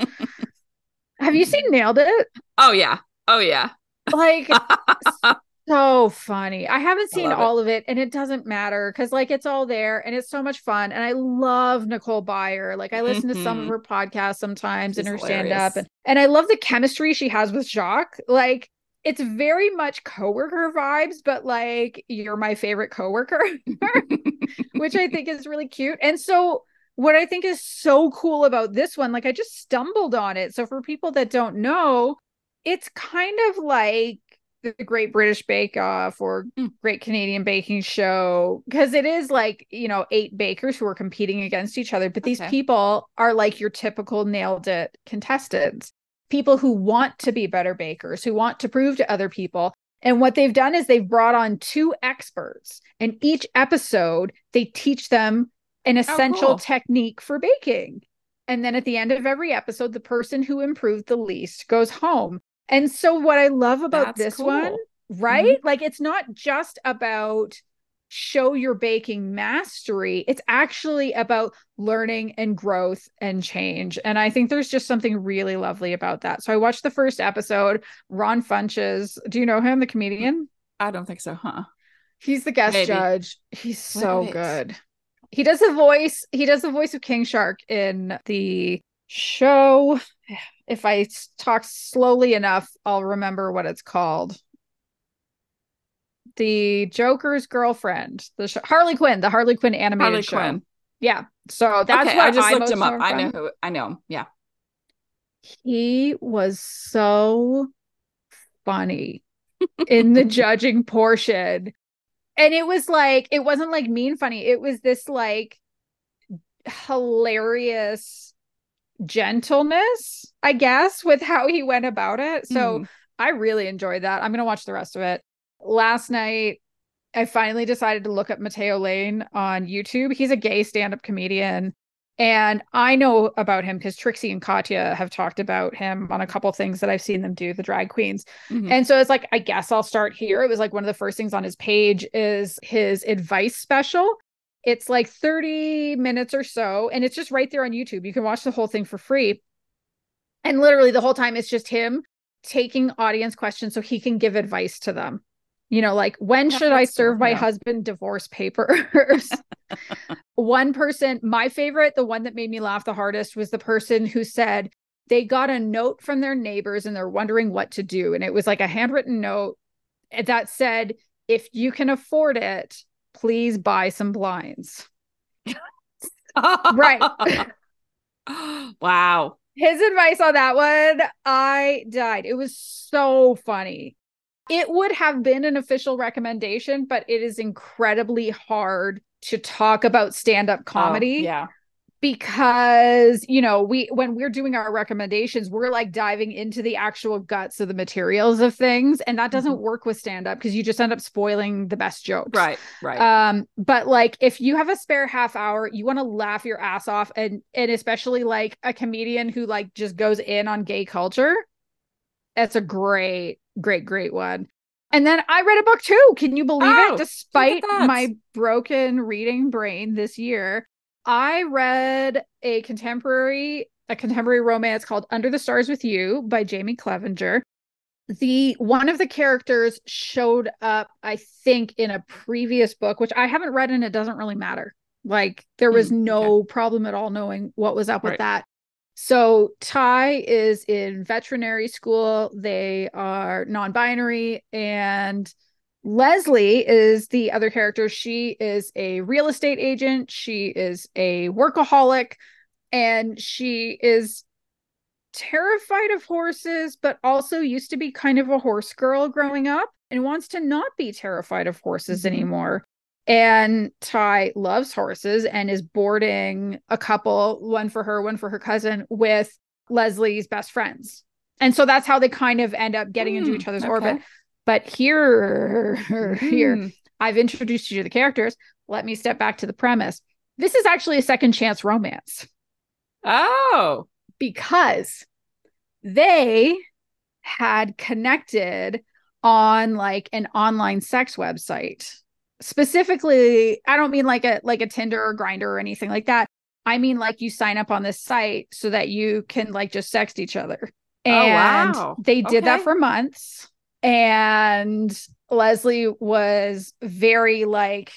(laughs) have you seen Nailed It? Oh yeah. Oh yeah. Like, (laughs) so funny. I haven't seen it. all of it and it doesn't matter because like it's all there and it's so much fun. And I love Nicole Byer. Like I listen to some of Mhm. her podcasts sometimes and her stand up and, and I love the chemistry she has with Jacques. Like it's very much coworker vibes, but like you're my favorite coworker, (laughs) which I think is really cute. And so what I think is so cool about this one, like I just stumbled on it. So for people that don't know, it's kind of like the Great British Bake Off or Mm. Great Canadian Baking Show because it is like, you know, eight bakers who are competing against each other. But these people are like your typical nailed it contestants, people who want to be better bakers, who want to prove to other people. And what they've done is they've brought on two experts, and each episode they teach them an essential cool. technique for baking. And then at the end of every episode, the person who improved the least goes home. And so, what I love about That's this one, cool. right? Like, it's not just about show your baking mastery, it's actually about learning and growth and change. And I think there's just something really lovely about that. So, I watched the first episode. Ron Funches, do you know him, the comedian? I don't think so, huh? He's the guest Maybe. judge. He's so Wait. good. he does the voice. He does the voice of King Shark in the show. If I talk slowly enough, I'll remember what it's called. The Joker's girlfriend, the sh- Harley Quinn, the Harley Quinn animated Harley show. Quinn. Yeah, so that's okay, what I just looked him up. I know who. I know. him. Yeah. He was so funny in the (laughs) judging portion. And it was like, it wasn't like mean funny. It was this like hilarious gentleness, I guess, with how he went about it. So Mhm. I really enjoyed that. I'm going to watch the rest of it. Last night, I finally decided to look up Matteo Lane on YouTube. He's a gay stand up comedian. And I know about him because Trixie and Katya have talked about him on a couple things that I've seen them do, the drag queens. Mhm. And so it's like, I guess I'll start here. It was like one of the first things on his page is his advice special. It's like 30 minutes or so, and it's just right there on YouTube. You can watch the whole thing for free. And literally the whole time it's just him taking audience questions so he can give advice to them. You know, like when should I serve my yeah. husband divorce papers? (laughs) one person, my favorite, the one that made me laugh the hardest was the person who said they got a note from their neighbors and they're wondering what to do. And it was like a handwritten note that said, if you can afford it, please buy some blinds. Right. (laughs) wow. His advice on that one, I died. It was so funny. It would have been an official recommendation, but it is incredibly hard to talk about stand up oh, comedy. Oh, yeah. Because you know we when we're doing our recommendations we're like diving into the actual guts of the materials of things and that doesn't work with stand up because you just end up spoiling the best jokes Right. Right. um but like if you have a spare half hour you want to laugh your ass off and and especially like a comedian who like just goes in on gay culture that's a great great great one and then i read a book too can you believe Oh, it despite my broken reading brain this year i read a contemporary a contemporary romance called under the stars with you by jaime clevenger. The one of the characters showed up i think in a previous book which i haven't read and it doesn't really matter. Like there was Hmm, no problem at all knowing what was up with that. So ty is in veterinary school. They are non-binary and leslie is the other character she is a real estate agent she is a workaholic and she is terrified of horses, but also used to be kind of a horse girl growing up and wants to not be terrified of horses Mhm. anymore. And Ty loves horses and is boarding a couple, one for her, one for her cousin, with Leslie's best friends. And so that's how they kind of end up getting into Hmm, each other's okay. orbit. But here, (laughs) here, Hmm. I've introduced you to the characters. Let me step back to the premise. This is actually a second chance romance Oh. because they had connected on like an online sex website specifically i don't mean like a like a tinder or Grindr or anything like that i mean like you sign up on this site so that you can like just sext each other Oh, and wow. they did that for months and leslie was very like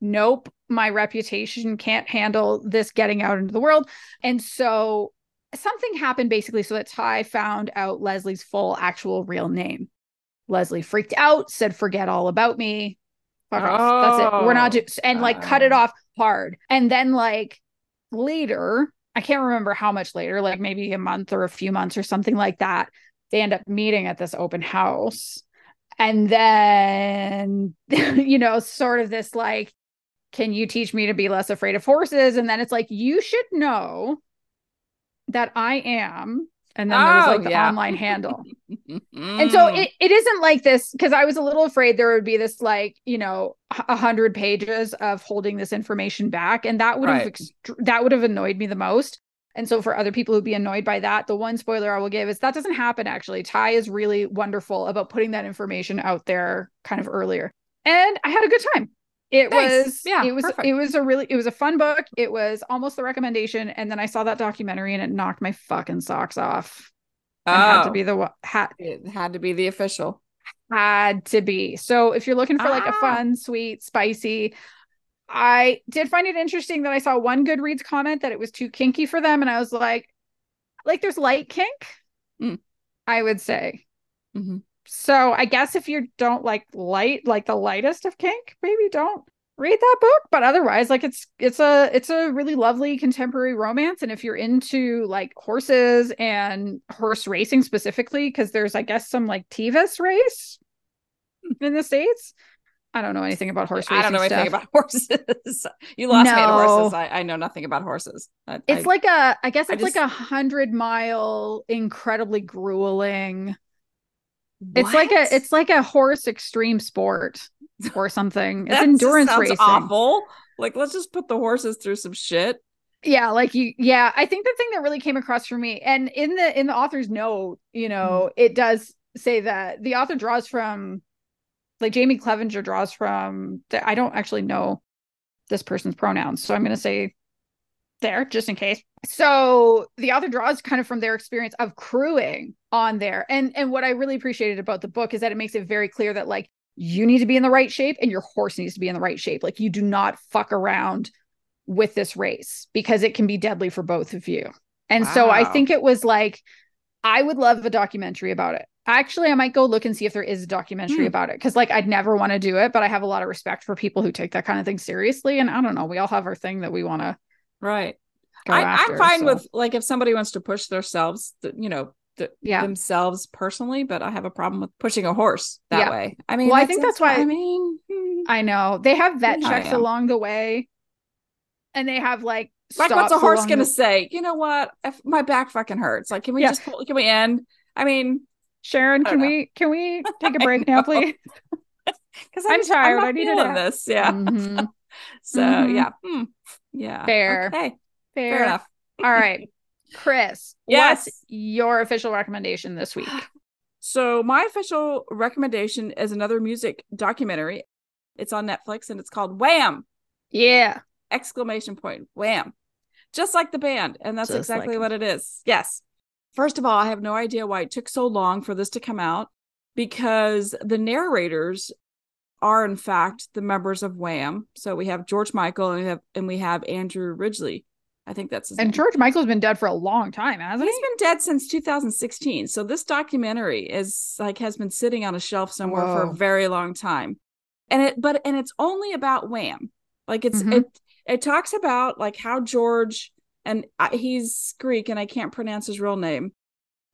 nope my reputation can't handle this getting out into the world and so something happened basically so that Ty found out Leslie's full actual real name. Leslie freaked out, said, forget all about me. Fuck off. That's it. We're not Oh. do- and like cut it Oh. off hard. And then like later, I can't remember how much later, like maybe a month or a few months or something like that, they end up meeting at this open house. And then, (laughs) you know, sort of this like, can you teach me to be less afraid of horses? And then it's like, you should know that I am. And then there was Oh, like the yeah. online handle. (laughs) And so mm. it, it isn't like this because I was a little afraid there would be this like, you know, a a hundred pages of holding this information back. And that would have Right. ext- that would have annoyed me the most. And so for other people who'd be annoyed by that, the one spoiler I will give is that doesn't happen actually. Ty is really wonderful about putting that information out there kind of earlier. And I had a good time. It Nice. was Yeah, it was perfect. it was a really it was a fun book. It was almost the recommendation. And then I saw that documentary and it knocked my fucking socks off. And had to Oh, be the one had it had to be the official. had to be. So if you're looking for like a Ah. fun, sweet, spicy, I did find it interesting that I saw one Goodreads comment that it was too kinky for them, and I was like, like there's light kink, Mm. I would say. Mm-hmm. So I guess if you don't like light, like the lightest of kink, maybe don't read that book. But otherwise, like it's it's a it's a really lovely contemporary romance. And if you're into like horses and horse racing specifically, because there's I guess some like Tevis race (laughs) in the states. I don't know anything about horse racing. I don't know anything stuff. about (laughs) horses. you lost me at horses. I, I know nothing about horses. I, It's I- like a, I guess it's like a hundred mile, incredibly grueling. It's like a, it's like a horse extreme sport or something. It's endurance sounds racing. awful. Like let's just put the horses through some shit. Yeah, like you, yeah. I think the thing that really came across for me, and in the in the author's note, you know, Mm-hmm. it does say that the author draws from, like Jaime Clevenger draws from. I don't actually know this person's pronouns, so I'm going to say there just in case. So the author draws kind of from their experience of crewing on there. And and what I really appreciated about the book is that it makes it very clear that like you need to be in the right shape and your horse needs to be in the right shape. Like you do not fuck around with this race because it can be deadly for both of you. And so I think it was like I would love a documentary about it. Actually, I might go look and see if there is a documentary Hmm. about it because, like, I'd never want to do it, but I have a lot of respect for people who take that kind of thing seriously. And I don't know, we all have our thing that we want to Right. I. I'm fine so- with like if somebody wants to push themselves, th- you know, th- Yeah. themselves personally, but I have a problem with pushing a horse that Yeah. way. I mean, Well, I think that's why- I mean, hmm. I know they have vet Yeah, checks along the way, and they have like like, what's a horse gonna the- say? You know what? If my back fucking hurts, like, can we just can we end? I mean, Sharon, can know. we can we (laughs) take a break now, please? (laughs) because I'm tired. not I need this. Yeah. Mhm. (laughs) So Mhm. yeah, Hmm. yeah, Fair. Okay, Fair. fair enough. All right, Kris. Yes. What's your official recommendation this week? (sighs) So my official recommendation is another music documentary. It's on Netflix and it's called Wham! Yeah. Exclamation point. Wham. Just like the band. And that's Just exactly like what it is. Yes. First of all, I have no idea why it took so long for this to come out because the narrators are in fact the members of Wham. So we have George Michael and we have and we have Andrew Ridgeley. I think that's his And name. George Michael's been dead for a long time, hasn't He's he? He's been dead since 2016. So this documentary is like has been sitting on a shelf somewhere for a very long time. And it but and it's only about Wham. Like it's Mhm. it it talks about like how George and he's Greek and I can't pronounce his real name.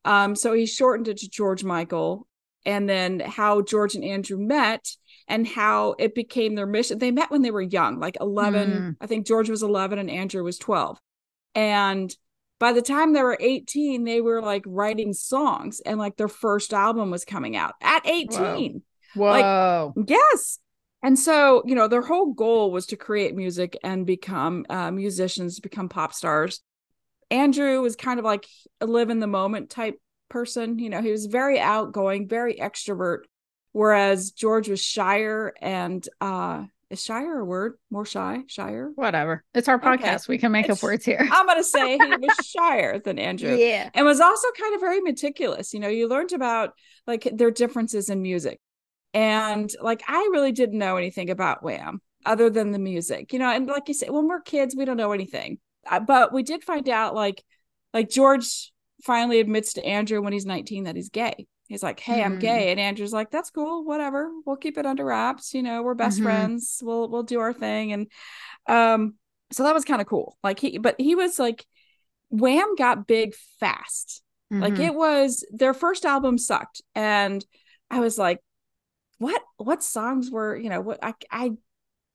Um so he shortened it to George Michael and then how George and Andrew met and how it became their mission. They met when they were young, like 11. Mm. I think George was 11 and Andrew was 12. And by the time they were 18, they were like writing songs and like their first album was coming out at 18. Whoa. Yes. And so, you know, their whole goal was to create music and become uh, musicians, become pop stars. Andrew was kind of like a live in the moment type person. You know, he was very outgoing, very extrovert, whereas George was shyer and uh is shyer a word? More shy, shyer? Whatever. It's our Okay. podcast. We can make It's- up words here. I'm gonna say he was (laughs) shyer than Andrew. yeah. and was also kind of very meticulous. You know, you learned about like their differences in music. And like I really didn't know anything about Wham other than the music. You know, and like you said, when we're kids, we don't know anything. Uh, but we did find out like like George finally admits to Andrew when he's 19 that he's gay. He's like, "Hey, I'm Hmm. gay." And Andrew's like, "That's cool. Whatever. We'll keep it under wraps. You know, we're best Mhm. friends. We'll we'll do our thing." And um so that was kind of cool. Like he but he was like Wham got big fast. Like Mhm. it was their first album sucked, and I was like, "What? What songs were you know? What I I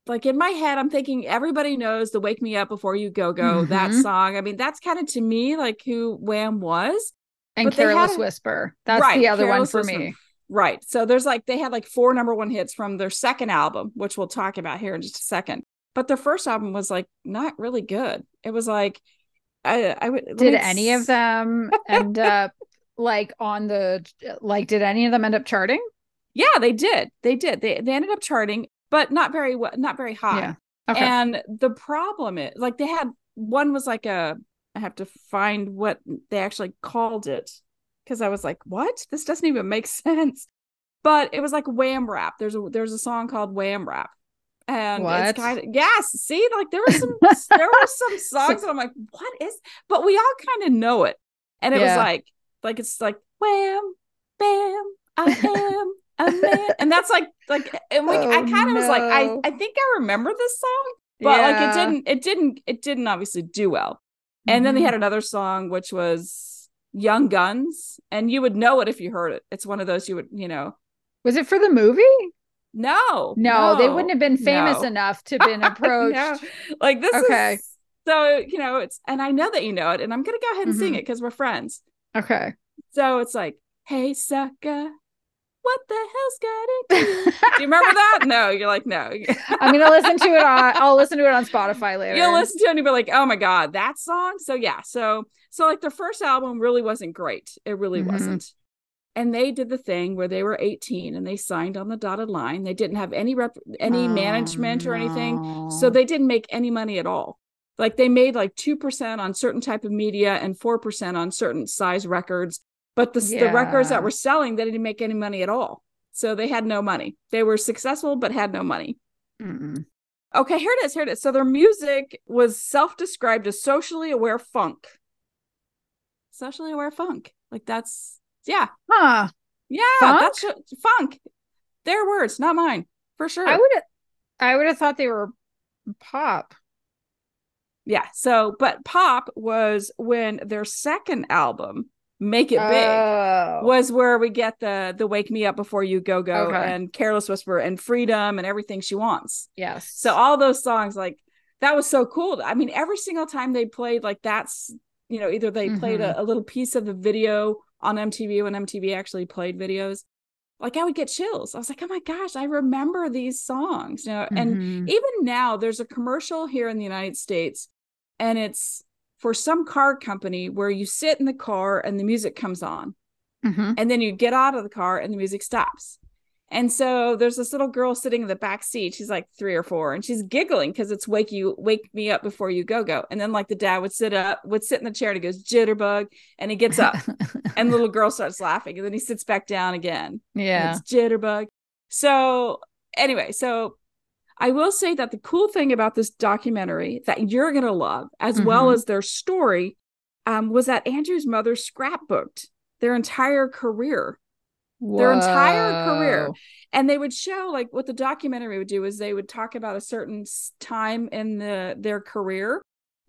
like in my head? I'm thinking everybody knows the "Wake Me Up Before You Go Go" that Mhm. song. I mean, that's kind of to me like who Wham was, and but Careless a- Whisper. That's Right, the other one for Whisper. me. right? So there's like they had like four number one hits from their second album, which we'll talk about here in just a second. But their first album was like not really good. It was like I I would Did any of them end up like on the like did any of them end up charting? Yeah, they did. They did. They they ended up charting, but not very well, not very high. Yeah. Okay. And the problem is like they had one was like a I have to find what they actually called it because I was like, what? This doesn't even make (laughs) sense. But it was like wham rap. There's a there's a song called Wham Rap. And What? it's kind of yes. See, like there were some there were some (laughs) songs that I'm like, what is? But we all kind of know it, and it was like like it's like wham, bam, I (laughs) am and that's like like and we, I Oh, kind of was like, I. I think I remember this song, but like it didn't it didn't it didn't obviously do well. And then they had another song which was Young Guns, and you would know it if you heard it. It's one of those you would you know. Was it for the movie? No, No, they wouldn't have been famous no. enough to have been (laughs) approached. No. Like this Okay. is so you know it's and I know that you know it, and I'm gonna go ahead and sing Mhm. it because we're friends. Okay. So it's like, hey sucker, what the hell's got it? (laughs) Do you remember that? No, you're like, no. I'm gonna listen to it on I'll listen to it on Spotify later. You'll listen to it and you'll be like, oh my god, that song. So yeah, so so like the first album really wasn't great. It really Mhm. wasn't. And they did the thing where they were 18 and they signed on the dotted line. They didn't have any rep any Oh, management or anything. So they didn't make any money at all. Like they made like 2% on certain type of media and 4% on certain size records. But the, the records that were selling, they didn't make any money at all. So they had no money. They were successful, but had no money. Mm-mm. Okay, here it is. Here it is. So their music was self-described as socially aware funk. Socially aware funk. Like that's yeah, Huh. yeah. Funk? That's funk. Their words, not mine, for sure. I would have I would have thought they were pop. yeah. So, but pop was when their second album, Make It Big, Oh. was where we get the the Wake Me Up Before You Go Go Okay. and Careless Whisper and Freedom and everything she wants. yes. So all those songs, like that was so cool. I mean, every single time they played, like that's you know, either they played Mm-hmm. a, a little piece of the video on MTV when MTV actually played videos. Like I would get chills. I was like, oh my gosh, I remember these songs. You know, and Mhm. even now there's a commercial here in the United States, and it's for some car company where you sit in the car and the music comes on Mhm. and then you get out of the car and the music stops. And so there's this little girl sitting in the back seat. She's like three or four, and she's giggling because it's wake you wake me up before you go go. And then like the dad would sit up, would sit in the chair and he goes jitterbug, and he gets up, (laughs) and the little girl starts laughing, and then he sits back down again. yeah. it's jitterbug. So anyway, so I will say that the cool thing about this documentary that you're gonna love, as well Mhm. as their story, um, was that Andrew's mother scrapbooked their entire career their entire career. And they would show like what the documentary would do is they would talk about a certain time in the their career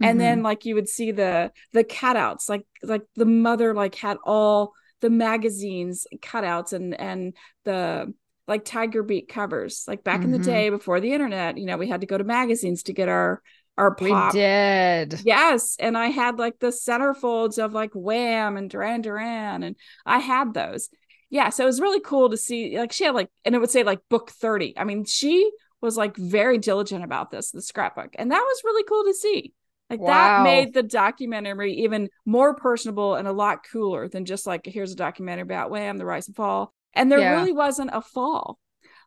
and then like you would see the the cutouts like like the mother like had all the magazines cutouts and and the like tiger beat covers like back in the Mhm. day before the internet you know we had to go to magazines to get our our pop. we did. Yes, and I had like the centerfolds of like Wham and Duran Duran, and I had those. Yeah, so it was really cool to see. Like she had like, and it would say like book thirty. I mean, she was like very diligent about this, the scrapbook, and that was really cool to see. Like Wow. that made the documentary even more personable and a lot cooler than just like here's a documentary about Wham, the rise and fall. And there Yeah. really wasn't a fall.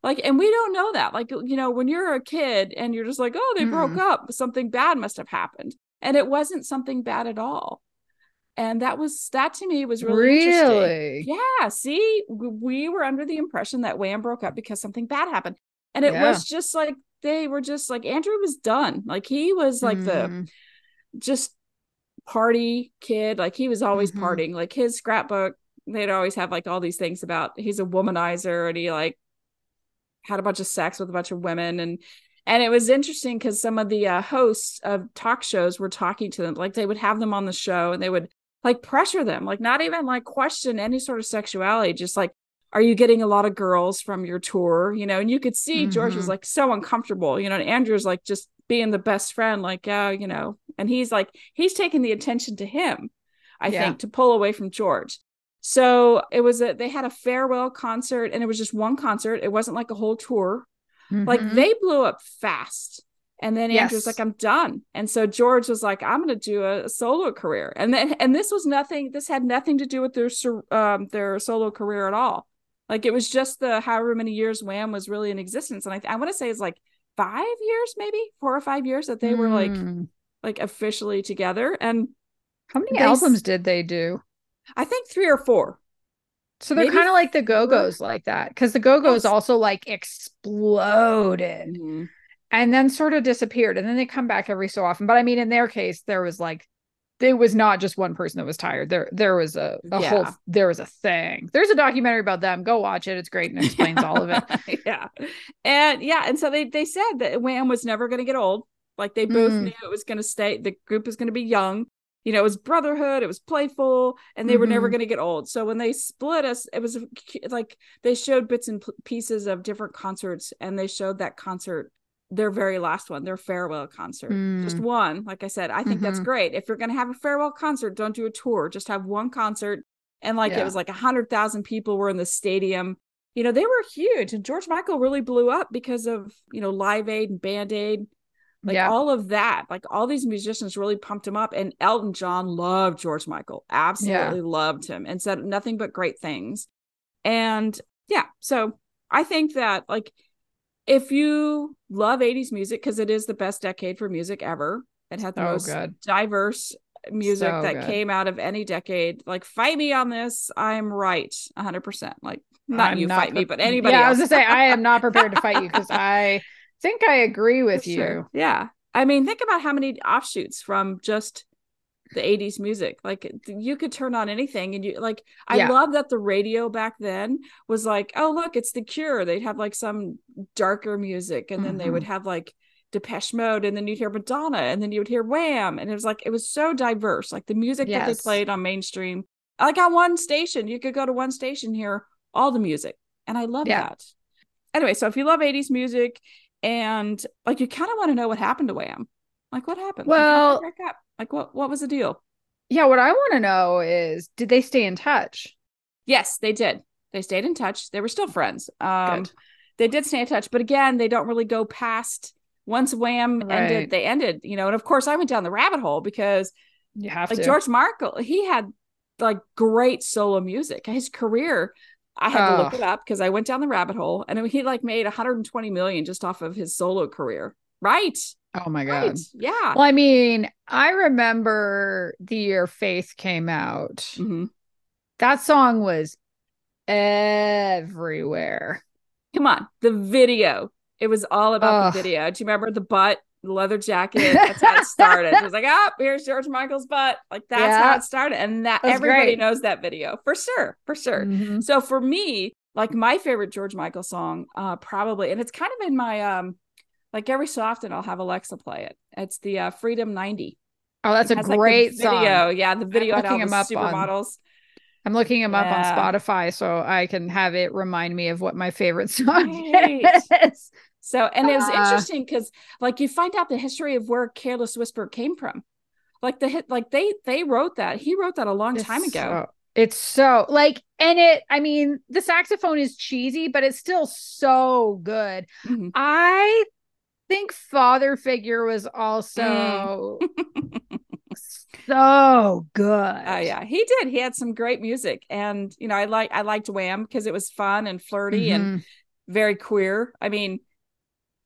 Like, and we don't know that. Like, you know, when you're a kid and you're just like, oh, they broke Mm-mm. up, something bad must have happened. And it wasn't something bad at all. And that was, that to me was really, interesting. Yeah. See, we were under the impression that Wham broke up because something bad happened. And it Yeah. was just like, they were just like, Andrew was done. Like, he was like the, Mm. just party kid. Like he was always Mhm. partying. Like his scrapbook, they'd always have like all these things about he's a womanizer and he like had a bunch of sex with a bunch of women and and it was interesting because some of the uh, hosts of talk shows were talking to them like they would have them on the show and they would like pressure them like not even like question any sort of sexuality just like are you getting a lot of girls from your tour you know and you could see george was Mhm. like so uncomfortable you know and andrew's like just being the best friend like yeah you know and he's like he's taking the attention to him i Yeah. think to pull away from george so it was a they had a farewell concert and it was just one concert. It wasn't like a whole tour. Like Mhm. they blew up fast. And then andrew's like i'm done. And so george was like i'm going to do a solo career. And then and this was nothing this had nothing to do with their um their solo career at all. Like it was just the however many years wham was really in existence. And i, I want to say it's like five years maybe four or five years that they were like Mm. like officially together. And How many they s- albums did they do? I think three or four So they're kind of like the? Go Go's like that because the Go Go's also like exploded. Mhm. and then sort of disappeared. And then they come back every so often. But I mean, in their case, there was like there was not just one person that was tired. There there was a, a Yeah. whole there was a thing. There's a documentary about them. Go watch it. It's great and (laughs) explains all of it. (laughs) yeah. And yeah, and so they they said that Wham was never going to get old. Like they both Mm. knew it was going to stay. The group was going to be young. You know, it was brotherhood. It was playful, and they were never Mhm. going to get old. So when they split us, it was like they showed bits and pieces of different concerts, and they showed that concert, their very last one, their farewell concert, just Mm. one. Like I said, I think that's Mhm. great. If you're going to have a farewell concert, don't do a tour. Just have one concert. And like Yeah. it was like a hundred thousand people were in the stadium you know, they were huge. And George Michael really blew up because of, you know, Live Aid and Band Aid, like yeah. all of that. Like all these musicians really pumped him up. And Elton John loved George Michael, absolutely loved him and said nothing but great things. And yeah, so I think that like if you love 80s music, because it is the best decade for music ever, it had the So most good. diverse music So that good. came out of any decade. Like, fight me on this. I'm right 100%. Like, not I'm you not fight me, but anybody Yeah, I was gonna say I am not prepared to fight you because (laughs) I think I agree with For you. sure. Yeah. I mean, think about how many offshoots from just the 80s music. Like you could turn on anything and you like I Yeah. love that the radio back then was like, oh look, it's the cure. They'd have like some darker music and then they would Mm-hmm. have like Depeche Mode and then you'd hear Madonna and then you would hear Wham. And it was like it was so diverse. Like the music that they played on mainstream. Like on one station, you could go to one station hear all the music. And I love Yeah. that. Anyway, so if you love 80s music and like you kind of want to know what happened to Wham. Like what happened? Well- up? like what what was the deal? Yeah, what I want to know is did they stay in touch? Yes, they did. They stayed in touch. They were still friends. Um Good. they did stay in touch, but again, they don't really go past once Wham Right. ended, they ended, you know. And of course, I went down the rabbit hole because You have like to. George Michael, he had like great solo music. His career, I had to look Oh. it up because I went down the rabbit hole and he like made 120 million just off of his solo career. Right. oh my god. Right. Yeah. Well, I mean, I remember the year Faith came out. Mhm. That song was everywhere. Come on. The video. It was all about Ugh. the video. Do you remember the butt, leather jacket? That's how it (laughs) started. It was like, oh, here's George Michael's butt. Like that's how it started. And that That's everybody great. knows that video for sure. For sure. Mhm. So for me, like my favorite George Michael song, uh, probably, and it's kind of in my um, like every so often I'll have Alexa play it. It's the uh, Freedom 90. Oh, that's a has, like, great song. video. Yeah, the video all looking him up on- supermodels. I'm looking him up on Spotify so I can have it remind me of what my favorite (laughs) song Right. is. So, and it was Uh, interesting because, like, you find out the history of where "Careless Whisper" came from. Like the hit, like they they wrote that. He wrote that a long time ago. so- it's so like, and it, I mean, the saxophone is cheesy, but it's still so good. Mhm. I think Father Figure was also (laughs) so good. Oh yeah, he did. He had some great music, and you know, I like I liked Wham because it was fun and flirty and Mhm. very queer. I mean,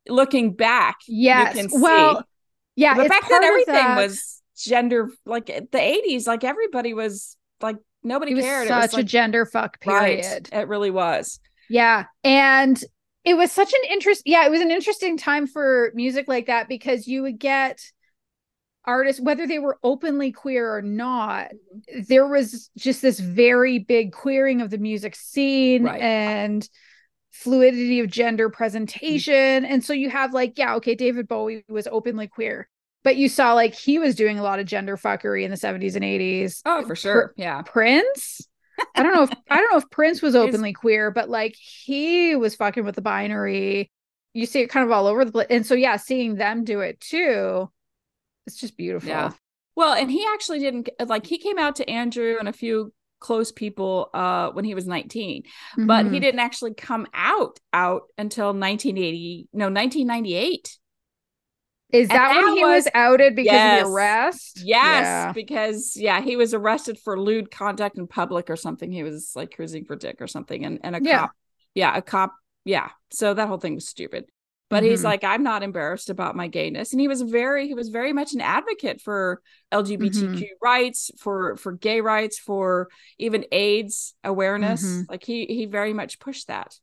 looking back, yes. you can see. well, yeah, but back then everything that- was gender. Like the '80s, like everybody was like nobody it was cared. such it was a like, gender fuck right. period. It really was. Yeah. And it was such an interest. Yeah, it was an interesting time for music like that because you would get artists, whether they were openly queer or not, mm-hmm. there was just this very big queering of the music scene Right. and fluidity of gender mm. presentation. And so you have like, yeah, okay, David Bowie was openly queer. But you saw like he was doing a lot of gender fuckery in the 70s and 80s. Oh, for sure. Yeah. Prince. I don't know if I don't know if Prince was (laughs) He's- openly queer, but like he was fucking with the binary. You see it kind of all over the place. And so yeah, seeing them do it too, it's just beautiful. Yeah. Well, and he actually didn't like he came out to Andrew and a few close people uh when he was 19 but he Mhm. didn't actually come out out until 1980 no 1998 is that, and when that he was, was- outed because Yes. of the arrest? yes Yeah. because yeah he was arrested for lewd conduct in public or something he was like cruising for dick or something and and a Yeah. cop yeah a cop yeah so that whole thing was stupid but he's Mhm. like i'm not embarrassed about my gayness and he was very he was very much an advocate for lgbtq Mm-hmm. rights for for gay rights for even aids awareness Mhm. like he he very much pushed that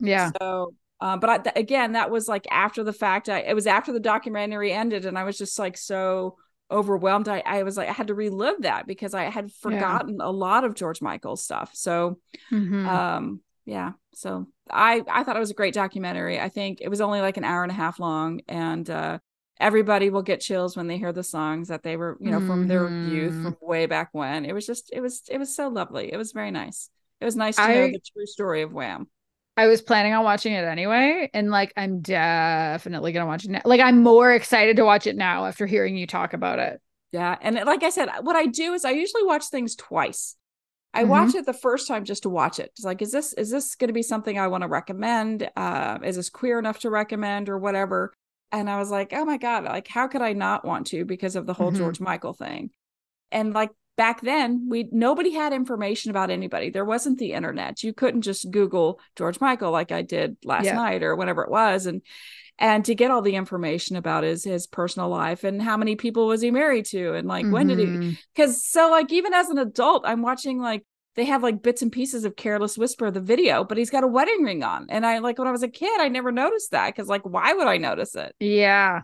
Yeah. so Uh, but I, th- again, that was like after the fact. I, it was after the documentary ended, and I was just like so overwhelmed. I, I was like, I had to relive that because I had forgotten yeah. a lot of George Michael's stuff. So, mm-hmm. um, yeah. So I, I thought it was a great documentary. I think it was only like an hour and a half long, and uh, everybody will get chills when they hear the songs that they were, you know, from mm-hmm. their youth, mm-hmm. from way back when. It was just, it was, it was so lovely. It was very nice. It was nice to I, know the true story of Wham. I was planning on watching it anyway, and like I'm definitely gonna watch it now. Like I'm more excited to watch it now after hearing you talk about it. Yeah, and like I said, what I do is I usually watch things twice. I mm-hmm. watch it the first time just to watch it. It's like, is this is this going to be something I want to recommend? Uh, is this queer enough to recommend or whatever? And I was like, oh my god, like how could I not want to because of the whole mm-hmm. George Michael thing? And like back then we nobody had information about anybody there wasn't the internet you couldn't just google george michael like i did last yeah. night or whenever it was and and to get all the information about his his personal life and how many people was he married to and like mm-hmm. when did he because mm-hmm. so like even as an adult i'm watching like they have like bits and pieces of careless whisper the video but he's got a wedding ring on and i like when i was a kid i never noticed that because like why would i notice it yeah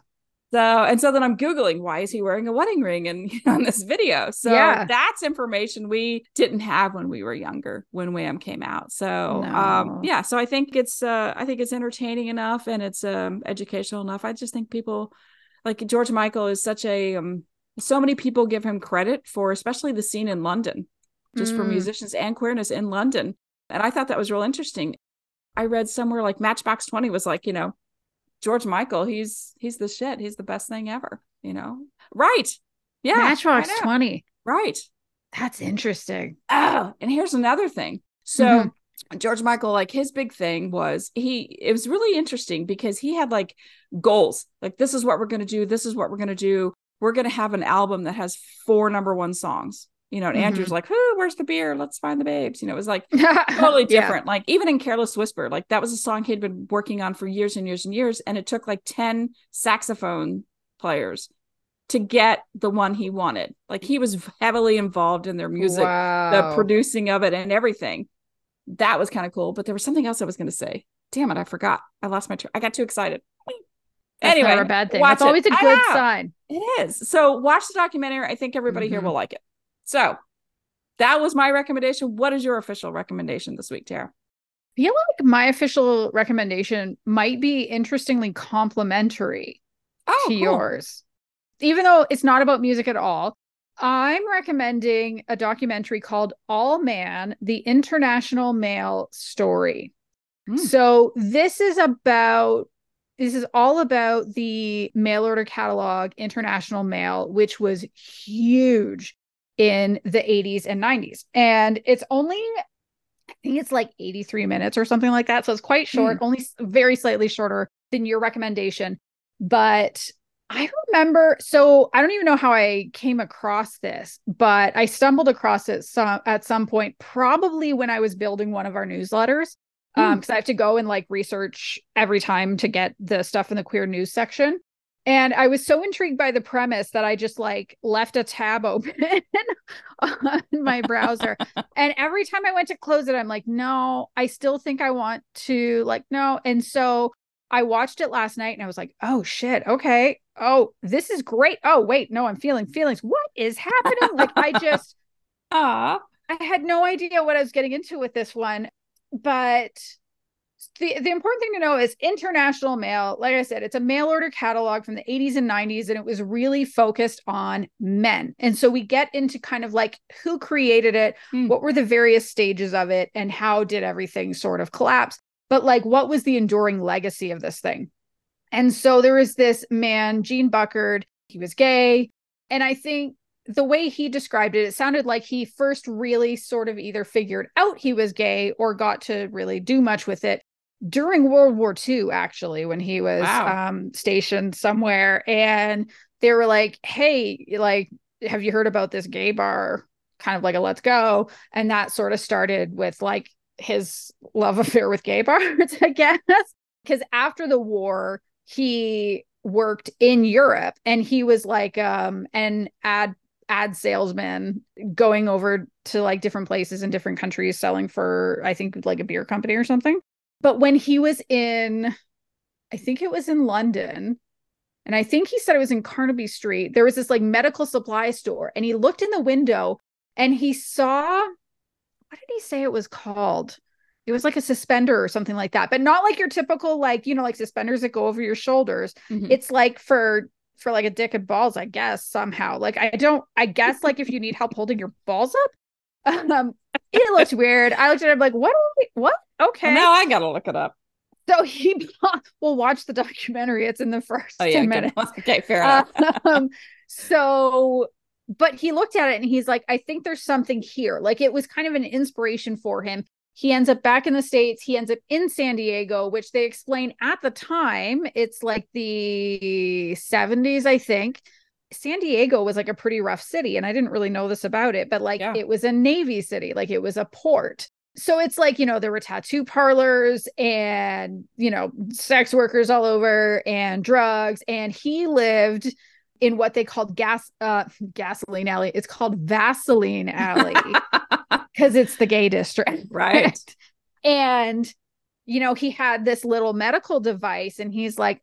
so and so then I'm googling why is he wearing a wedding ring and (laughs) on this video. So yeah. that's information we didn't have when we were younger when Wham came out. So no. um yeah, so I think it's uh I think it's entertaining enough and it's um educational enough. I just think people like George Michael is such a um so many people give him credit for especially the scene in London just mm. for musicians and queerness in London. And I thought that was real interesting. I read somewhere like Matchbox 20 was like, you know, George Michael, he's he's the shit. He's the best thing ever, you know? Right. Yeah. Matchbox 20. Right. That's interesting. Oh, and here's another thing. So mm-hmm. George Michael, like his big thing was he it was really interesting because he had like goals. Like this is what we're gonna do, this is what we're gonna do. We're gonna have an album that has four number one songs you know, and mm-hmm. Andrew's like, "Who? Where's the beer? Let's find the babes." You know, it was like (laughs) totally different. yeah. Like even in Careless Whisper, like that was a song he'd been working on for years and years and years, and it took like ten saxophone players to get the one he wanted. Like he was heavily involved in their music, wow. the producing of it, and everything. That was kind of cool. But there was something else I was going to say. Damn it, I forgot. I lost my. Tr- I got too excited. That's anyway, a bad thing. That's always a good sign. It is. So watch the documentary. I think everybody mm-hmm. here will like it. So that was my recommendation. What is your official recommendation this week, Tara? I feel like my official recommendation might be interestingly complementary oh, to cool. yours. Even though it's not about music at all, I'm recommending a documentary called All Man, the International Male Story. Mm. So this is about this is all about the mail order catalog International Male which was huge in the 80s and 90s. And it's only, I think it's like 83 minutes or something like that. So it's quite short, mm. only very slightly shorter than your recommendation. But I remember, so I don't even know how I came across this, but I stumbled across it some at some point, probably when I was building one of our newsletters. Um, because I have to go and like research every time to get the stuff in the queer news section. And I was so intrigued by the premise that I just like left a tab (laughs) open on my browser. (laughs) and every time I went to close it, I'm like, no, I still think I want to, like, no. And so I watched it last night and I was like, oh shit, okay. Oh, this is great. Oh, wait, no, I'm feeling feelings. What is happening? like, I just, (laughs) ah, I had no idea what I was getting into with this one. But the, the important thing to know is International Male like i said it's a mail order catalog from the 80s and 90s and it was really focused on men. And so we get into kind of like who created it mm. what were the various stages of it and how did everything sort of collapse. But like what was the enduring legacy of this thing? And so there was this man Gene Burkard. He was gay. And i think the way he described it, it sounded like he first really sort of either figured out he was gay or got to really do much with it during World War II, actually, when he was wow. um, stationed somewhere. And they were like, hey, like, have you heard about this gay bar? Kind of like a let's go. And that sort of started with like his love (laughs) affair with gay bars, I guess. Because after the war, he worked in Europe and he was like um an ad ad salesman going over to like different places in different countries selling for I think like a beer company or something. But when he was in, I think it was in London, and I think he said it was in Carnaby Street, there was this like medical supply store, and he looked in the window and he saw, what did he say it was called? It was like a suspender or something like that, but not like your typical, like, you know, like suspenders that go over your shoulders. Mhm. It's like for, for like a dick and balls, I guess, somehow. Like, I don't, I guess, like, if you need help holding your balls up, (laughs) um, it looked weird. I looked at it, I'm like, what? Are we, what? Okay. Well, now I gotta look it up. So he (laughs) will watch the documentary. It's in the first Oh yeah, 10 minutes. (laughs) okay, fair enough. (laughs) Um, so, but he looked at it and he's like, I think there's something here. Like it was kind of an inspiration for him. He ends up back in the States. He ends up in San Diego, which they explain at the time, it's like the 70s, I think. San Diego was like a pretty rough city. And I didn't really know this about it, but like Yeah. it was a Navy city, like it was a port. So it's like, you know, there were tattoo parlors and, you know, sex workers all over and drugs. And he lived in what they called gas, uh, gasoline alley. It's called Vaseline Alley (laughs) because it's the gay district. right. (laughs) And, you know, he had this little medical device and he's like,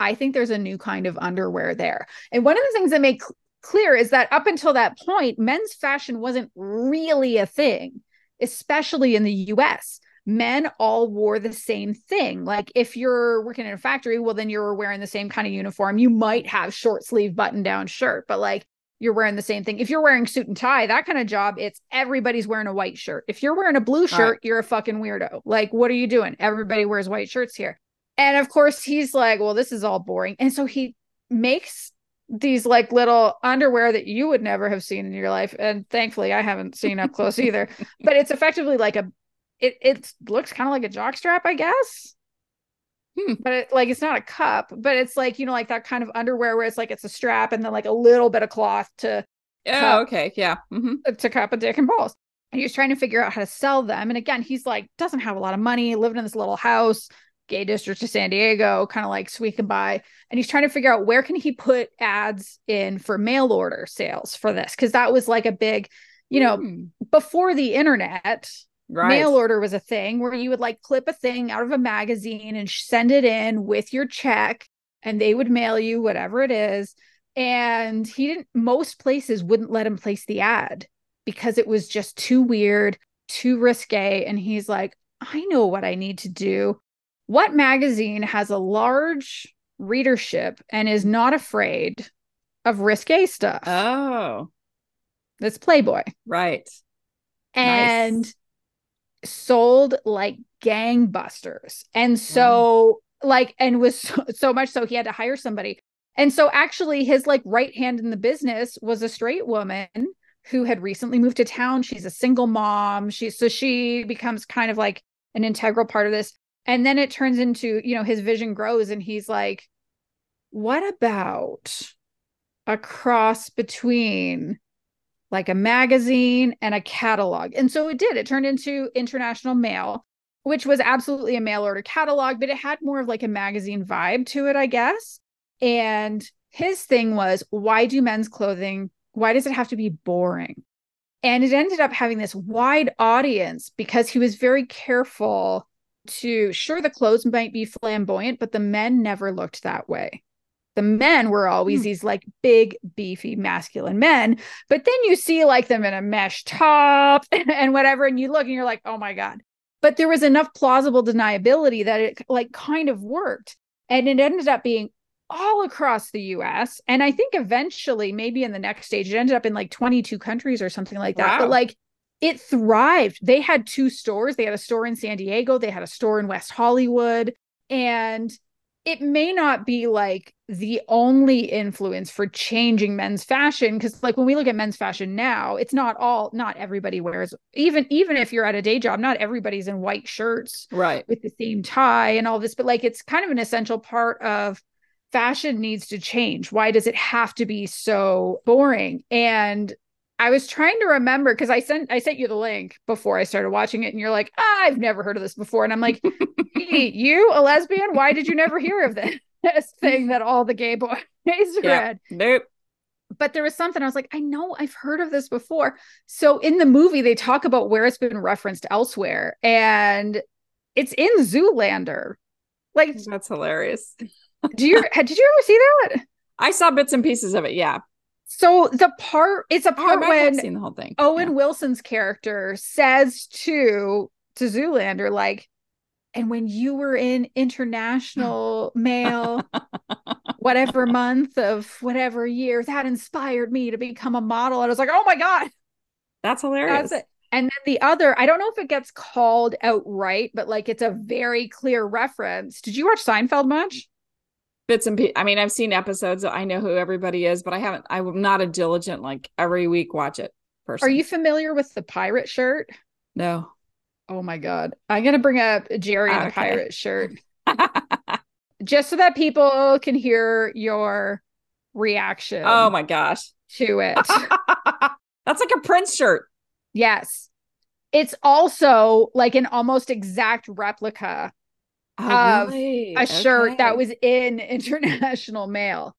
I think there's a new kind of underwear there. And one of the things that make cl- clear is that up until that point, men's fashion wasn't really a thing, especially in the US. Men all wore the same thing. Like if you're working in a factory, well, then you're wearing the same kind of uniform. You might have short sleeve button down shirt, but like you're wearing the same thing. If you're wearing suit and tie, that kind of job, it's everybody's wearing a white shirt. If you're wearing a blue shirt, Right. you're a fucking weirdo. Like, what are you doing? Everybody wears white shirts here. And of course, he's like, well, this is all boring. And so he makes these like little underwear that you would never have seen in your life. And thankfully, I haven't seen up close either. (laughs) But it's effectively like a, it, it looks kind of like a jock strap, I guess. Hmm. But it, like it's not a cup, but it's like, you know, like that kind of underwear where it's like it's a strap and then like a little bit of cloth to Oh, okay. Yeah. hmm to cup a dick and balls. And he was trying to figure out how to sell them. And again, he's like, doesn't have a lot of money, living in this little house, gay district of San Diego, kind of like squeaking by. And he's trying to figure out where can he put ads in for mail order sales for this? Because that was like a big, you know, Hmm. before the internet, right. mail order was a thing where you would like clip a thing out of a magazine and send it in with your check and they would mail you whatever it is and he didn't most places wouldn't let him place the ad because it was just too weird too risque and he's like i know what i need to do what magazine has a large readership and is not afraid of risque stuff Oh, that's playboy right. and sold like gangbusters. And mm. so like and was so, so much so he had to hire somebody. And so actually his like right hand in the business was a straight woman who had recently moved to town. She's a single mom. She so she becomes kind of like an integral part of this. And then it turns into, you know, his vision grows and he's like what about a cross between like a magazine and a catalog. And so it did. It turned into International Male, which was absolutely a mail order catalog, but it had more of like a magazine vibe to it, I guess. And his thing was why do men's clothing, why does it have to be boring? And it ended up having this wide audience because he was very careful to, sure, the clothes might be flamboyant, but the men never looked that way. The men were always Hmm. these like big, beefy, masculine men but then you see like them in a mesh top (laughs) and whatever and you look and you're like oh my god but there was enough plausible deniability that it like kind of worked and it ended up being all across the US and I think eventually maybe in the next stage it ended up in like 22 countries or something like that Wow. but like it thrived. They had two stores. They had a store in San Diego. They had a store in West Hollywood. And it may not be like the only influence for changing men's fashion because like when we look at men's fashion now it's not all not everybody wears even even if you're at a day job not everybody's in white shirts Right. with the same tie and all this but like it's kind of an essential part of fashion needs to change. Why does it have to be so boring? And I was trying to remember because I sent I sent you the link before I started watching it, and you're like, ah, I've never heard of this before, and I'm like, "Hey, (laughs) you a lesbian? Why did you never hear of this, (laughs) this thing that all the gay boys (laughs) Yeah. read? Nope. But there was something I was like, I know I've heard of this before. So in the movie, they talk about where it's been referenced elsewhere, and It's in Zoolander. Like That's hilarious. do you did you ever see that? I saw bits and pieces of it. Yeah. So the part it's a Oh, part have when seen the whole thing. Owen Yeah. Wilson's character says to to Zoolander, like, and when you were in international (laughs) Male, whatever month of whatever year, that inspired me to become a model. And I was like, oh my God, That's hilarious. that's it. And then the other, I don't know if it gets called outright, but like it's a very clear reference. Did you watch Seinfeld much? Bits and pieces. I mean, I've seen episodes. I know who everybody is, but I haven't. I'm not a diligent like every week watch it. Person. Are you familiar with the pirate shirt? No. Oh my God. I'm to bring up Jerry in the pirate shirt. (laughs) just so that people can hear your reaction oh my gosh. to it. (laughs) That's like a Prince shirt. yes. It's also like an almost exact replica Oh, of really? a shirt that was in (laughs) International Male.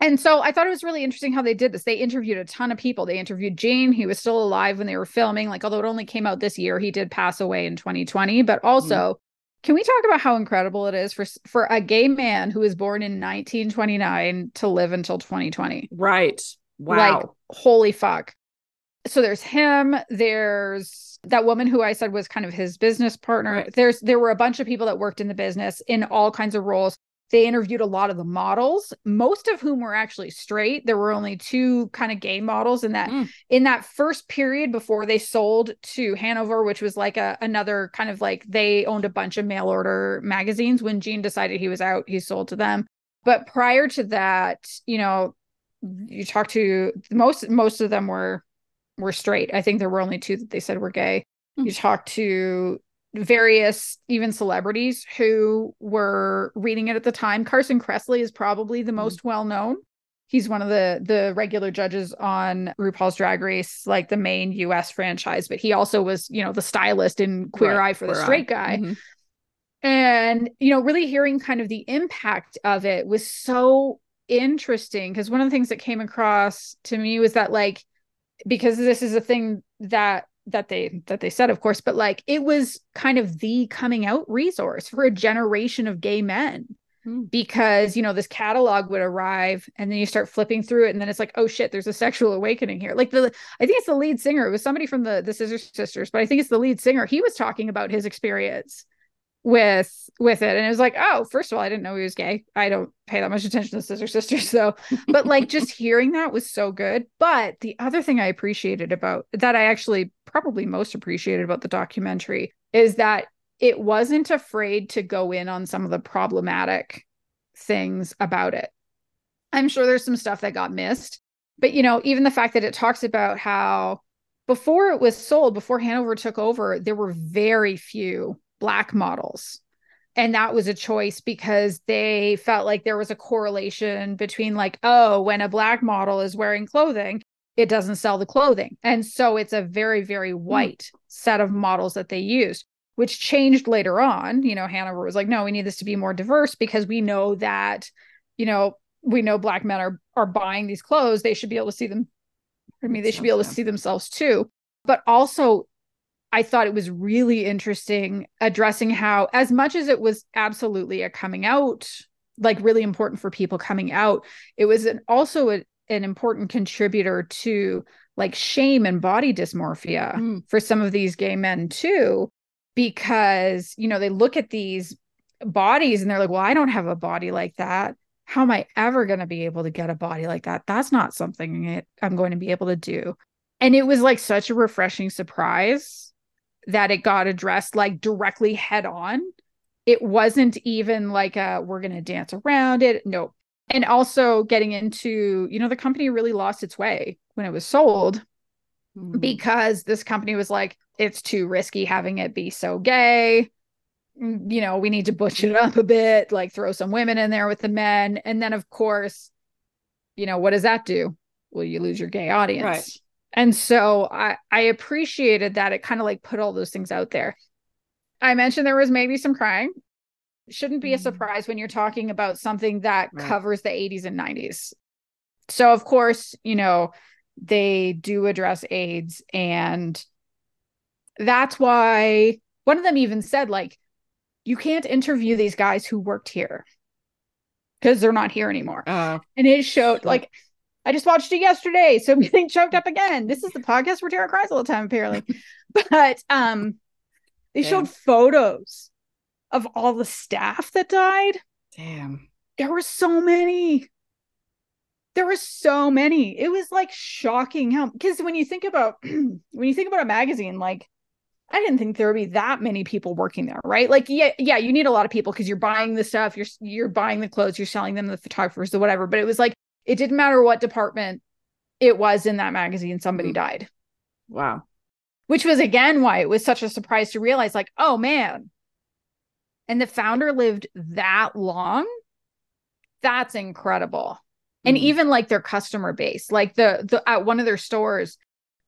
And so I thought it was really interesting how they did this. They interviewed a ton of people. They interviewed Gene. He was still alive when they were filming. Like, although it only came out this year, he did pass away in 2020. But mm. also, can we talk about how incredible it is for for a gay man who was born in 1929 to live until 2020? right. Wow. Like, holy fuck. So there's him, there's that woman who I said was kind of his business partner. Right. There's there were a bunch of people that worked in the business in all kinds of roles. They interviewed a lot of the models, most of whom were actually straight. There were only two kind of gay models in that Mm. in that first period before they sold to Hanover, which was like a another kind of like they owned a bunch of mail order magazines. When Gene decided he was out, he sold to them. But prior to that, you know, you talk to most most of them were were straight. I think there were only two that they said were gay. Hmm. You talk to various even celebrities who were reading it at the time. Carson Kressley is probably the most well known. He's one of the the regular judges on RuPaul's Drag Race, like the main US franchise, but he also was, you know, the stylist in Queer Right, Eye for the Queer Eye. straight guy Mhm. and you know really hearing kind of the impact of it was so interesting because one of the things that came across to me was that like because this is a thing that that they that they said of course but like it was kind of the coming out resource for a generation of gay men. Hmm. because you know this catalog would arrive and then you start flipping through it and then it's like oh shit there's a sexual awakening here. Like the i think it's the lead singer. It was somebody from the the scissor sisters but i think it's the lead singer. He was talking about his experience with with it. And it was like oh first of all i didn't know he was gay. I don't pay that much attention to scissor sisters (laughs) so but like (laughs) just hearing that was so good. But the other thing i appreciated about that i actually probably most appreciated about the documentary is that it wasn't afraid to go in on some of the problematic things about it. I'm sure there's some stuff that got missed but you know even the fact that it talks about how before it was sold before hanover took over there were very few black models. And that was a choice because they felt like there was a correlation between like oh when a black model is wearing clothing it doesn't sell the clothing. And so it's a very very hmm. white set of models that they used which changed later on. You know hanover was like no we need this to be more diverse because we know that you know we know black men are are buying these clothes. They should be able to see them i mean they should be able to see themselves too. But also I thought it was really interesting addressing how, as much as it was absolutely a coming out, like really important for people coming out, it was an, also a, an important contributor to like shame and body dysmorphia Mm. for some of these gay men too, because, you know, they look at these bodies and they're like, well, I don't have a body like that. How am I ever going to be able to get a body like that? That's not something I'm going to be able to do. And it was like such a refreshing surprise that it got addressed like directly head on. It wasn't even like a we're going to dance around it. Nope. And also getting into, you know, the company really lost its way when it was sold Mhm. because this company was like, it's too risky having it be so gay. Mm, You know, we need to butch it up a bit, like throw some women in there with the men. And then, of course, you know, what does that do? Well, you lose your gay audience. Right. And so I, I appreciated that it kind of like put all those things out there. I mentioned there was maybe some crying. Shouldn't be a Mm. surprise when you're talking about something that Right. covers the 80s and 90s. So, of course, you know, they do address AIDS. And that's why one of them even said, like, you can't interview these guys who worked here because they're not here anymore. Uh, and it showed like I just watched it yesterday, so I'm (laughs) getting choked up again. This is the podcast where Tara cries all the time, apparently. (laughs) but um, they Damn. showed photos of all the staff that died. damn. There were so many. There were so many. It was like shocking how because when you think about (clears throat) when you think about a magazine, like I didn't think there would be that many people working there, right? Like, yeah, yeah, you need a lot of people because you're buying the stuff, you're you're buying the clothes, you're selling them to the photographers or whatever. But it was like it didn't matter what department it was in that magazine, somebody Mhm. died. Wow. Which was again why it was such a surprise to realize, like, oh man. And the founder lived that long. That's incredible. And Mhm. even like their customer base, like the the at one of their stores,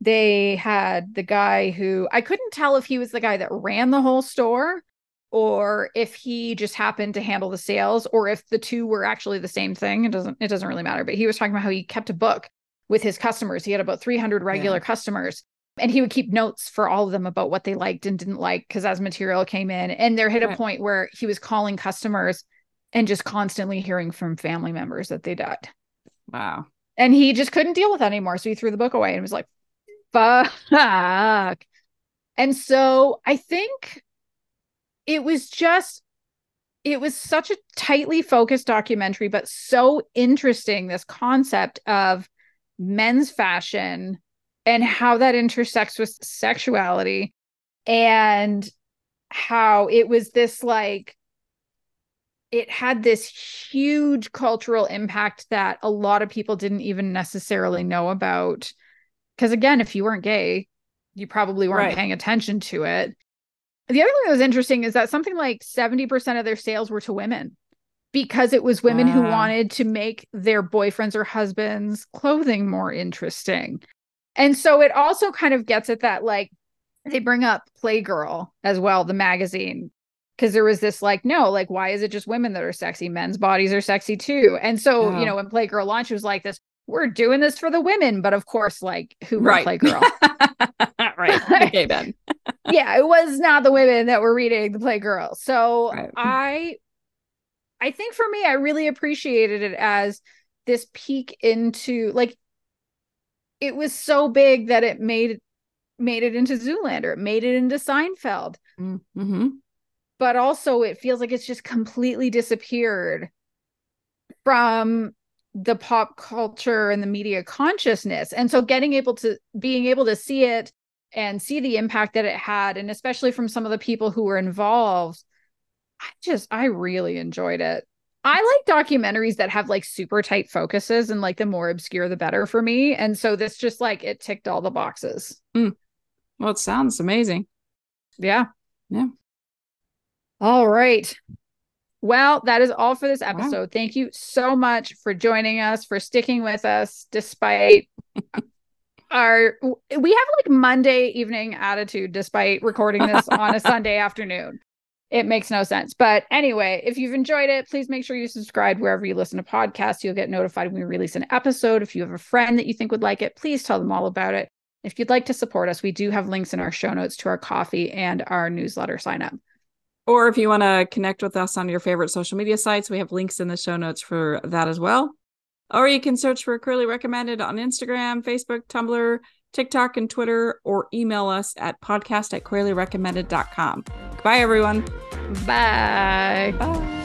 they had the guy who I couldn't tell if he was the guy that ran the whole store or if he just happened to handle the sales or if the two were actually the same thing. It doesn't it doesn't really matter, but he was talking about how he kept a book with his customers. He had about 300 regular Yeah. customers and he would keep notes for all of them about what they liked and didn't like because as material came in and there hit a point where he was calling customers and just constantly hearing from family members that they died Wow. and he just couldn't deal with it anymore so he threw the book away and was like fuck and so i think it was just it was such a tightly focused documentary but so interesting this concept of men's fashion and how that intersects with sexuality and how it was this like it had this huge cultural impact that a lot of people didn't even necessarily know about because again if you weren't gay you probably weren't Right. paying attention to it the other thing that was interesting is that something like 70% of their sales were to women because it was women who Ah. wanted to make their boyfriends or husbands clothing more interesting. And so it also kind of gets at that like they bring up playgirl as well the magazine because there was this like no like why is it just women that are sexy? Men's bodies are sexy too. And so you know when playgirl launched it was like this we're doing this for the women but of course like who Right. playgirl (laughs) right. (laughs) The gay yeah it was not the women that were reading the playgirl so Right. i i think for me i really appreciated it as this peek into like it was so big that it made made it into zoolander it made it into seinfeld Mm-hmm. but also it feels like it's just completely disappeared from the pop culture and the media consciousness and so getting able to being able to see it and see the impact that it had and especially from some of the people who were involved i just i really enjoyed it i like documentaries that have like super tight focuses and like the more obscure the better for me and so this just like it ticked all the boxes hmm. Well, it sounds amazing. yeah. Yeah. All right. Well, that is all for this Wow. episode. Thank you so much for joining us, for sticking with us despite (laughs) our we have like Monday evening attitude despite recording this (laughs) on a Sunday afternoon. It makes no sense. But anyway, if you've enjoyed it, please make sure you subscribe wherever you listen to podcasts. You'll get notified when we release an episode. If you have a friend that you think would like it, please tell them all about it. If you'd like to support us, we do have links in our show notes to our Ko-fi and our newsletter sign up. Or if you want to connect with us on your favorite social media sites, we have links in the show notes for that as well. Or you can search for Queerly Recommended on Instagram, Facebook, Tumblr, TikTok, and Twitter, or email us at podcast at queerlyrecommended.com. Goodbye, everyone. Bye. Bye.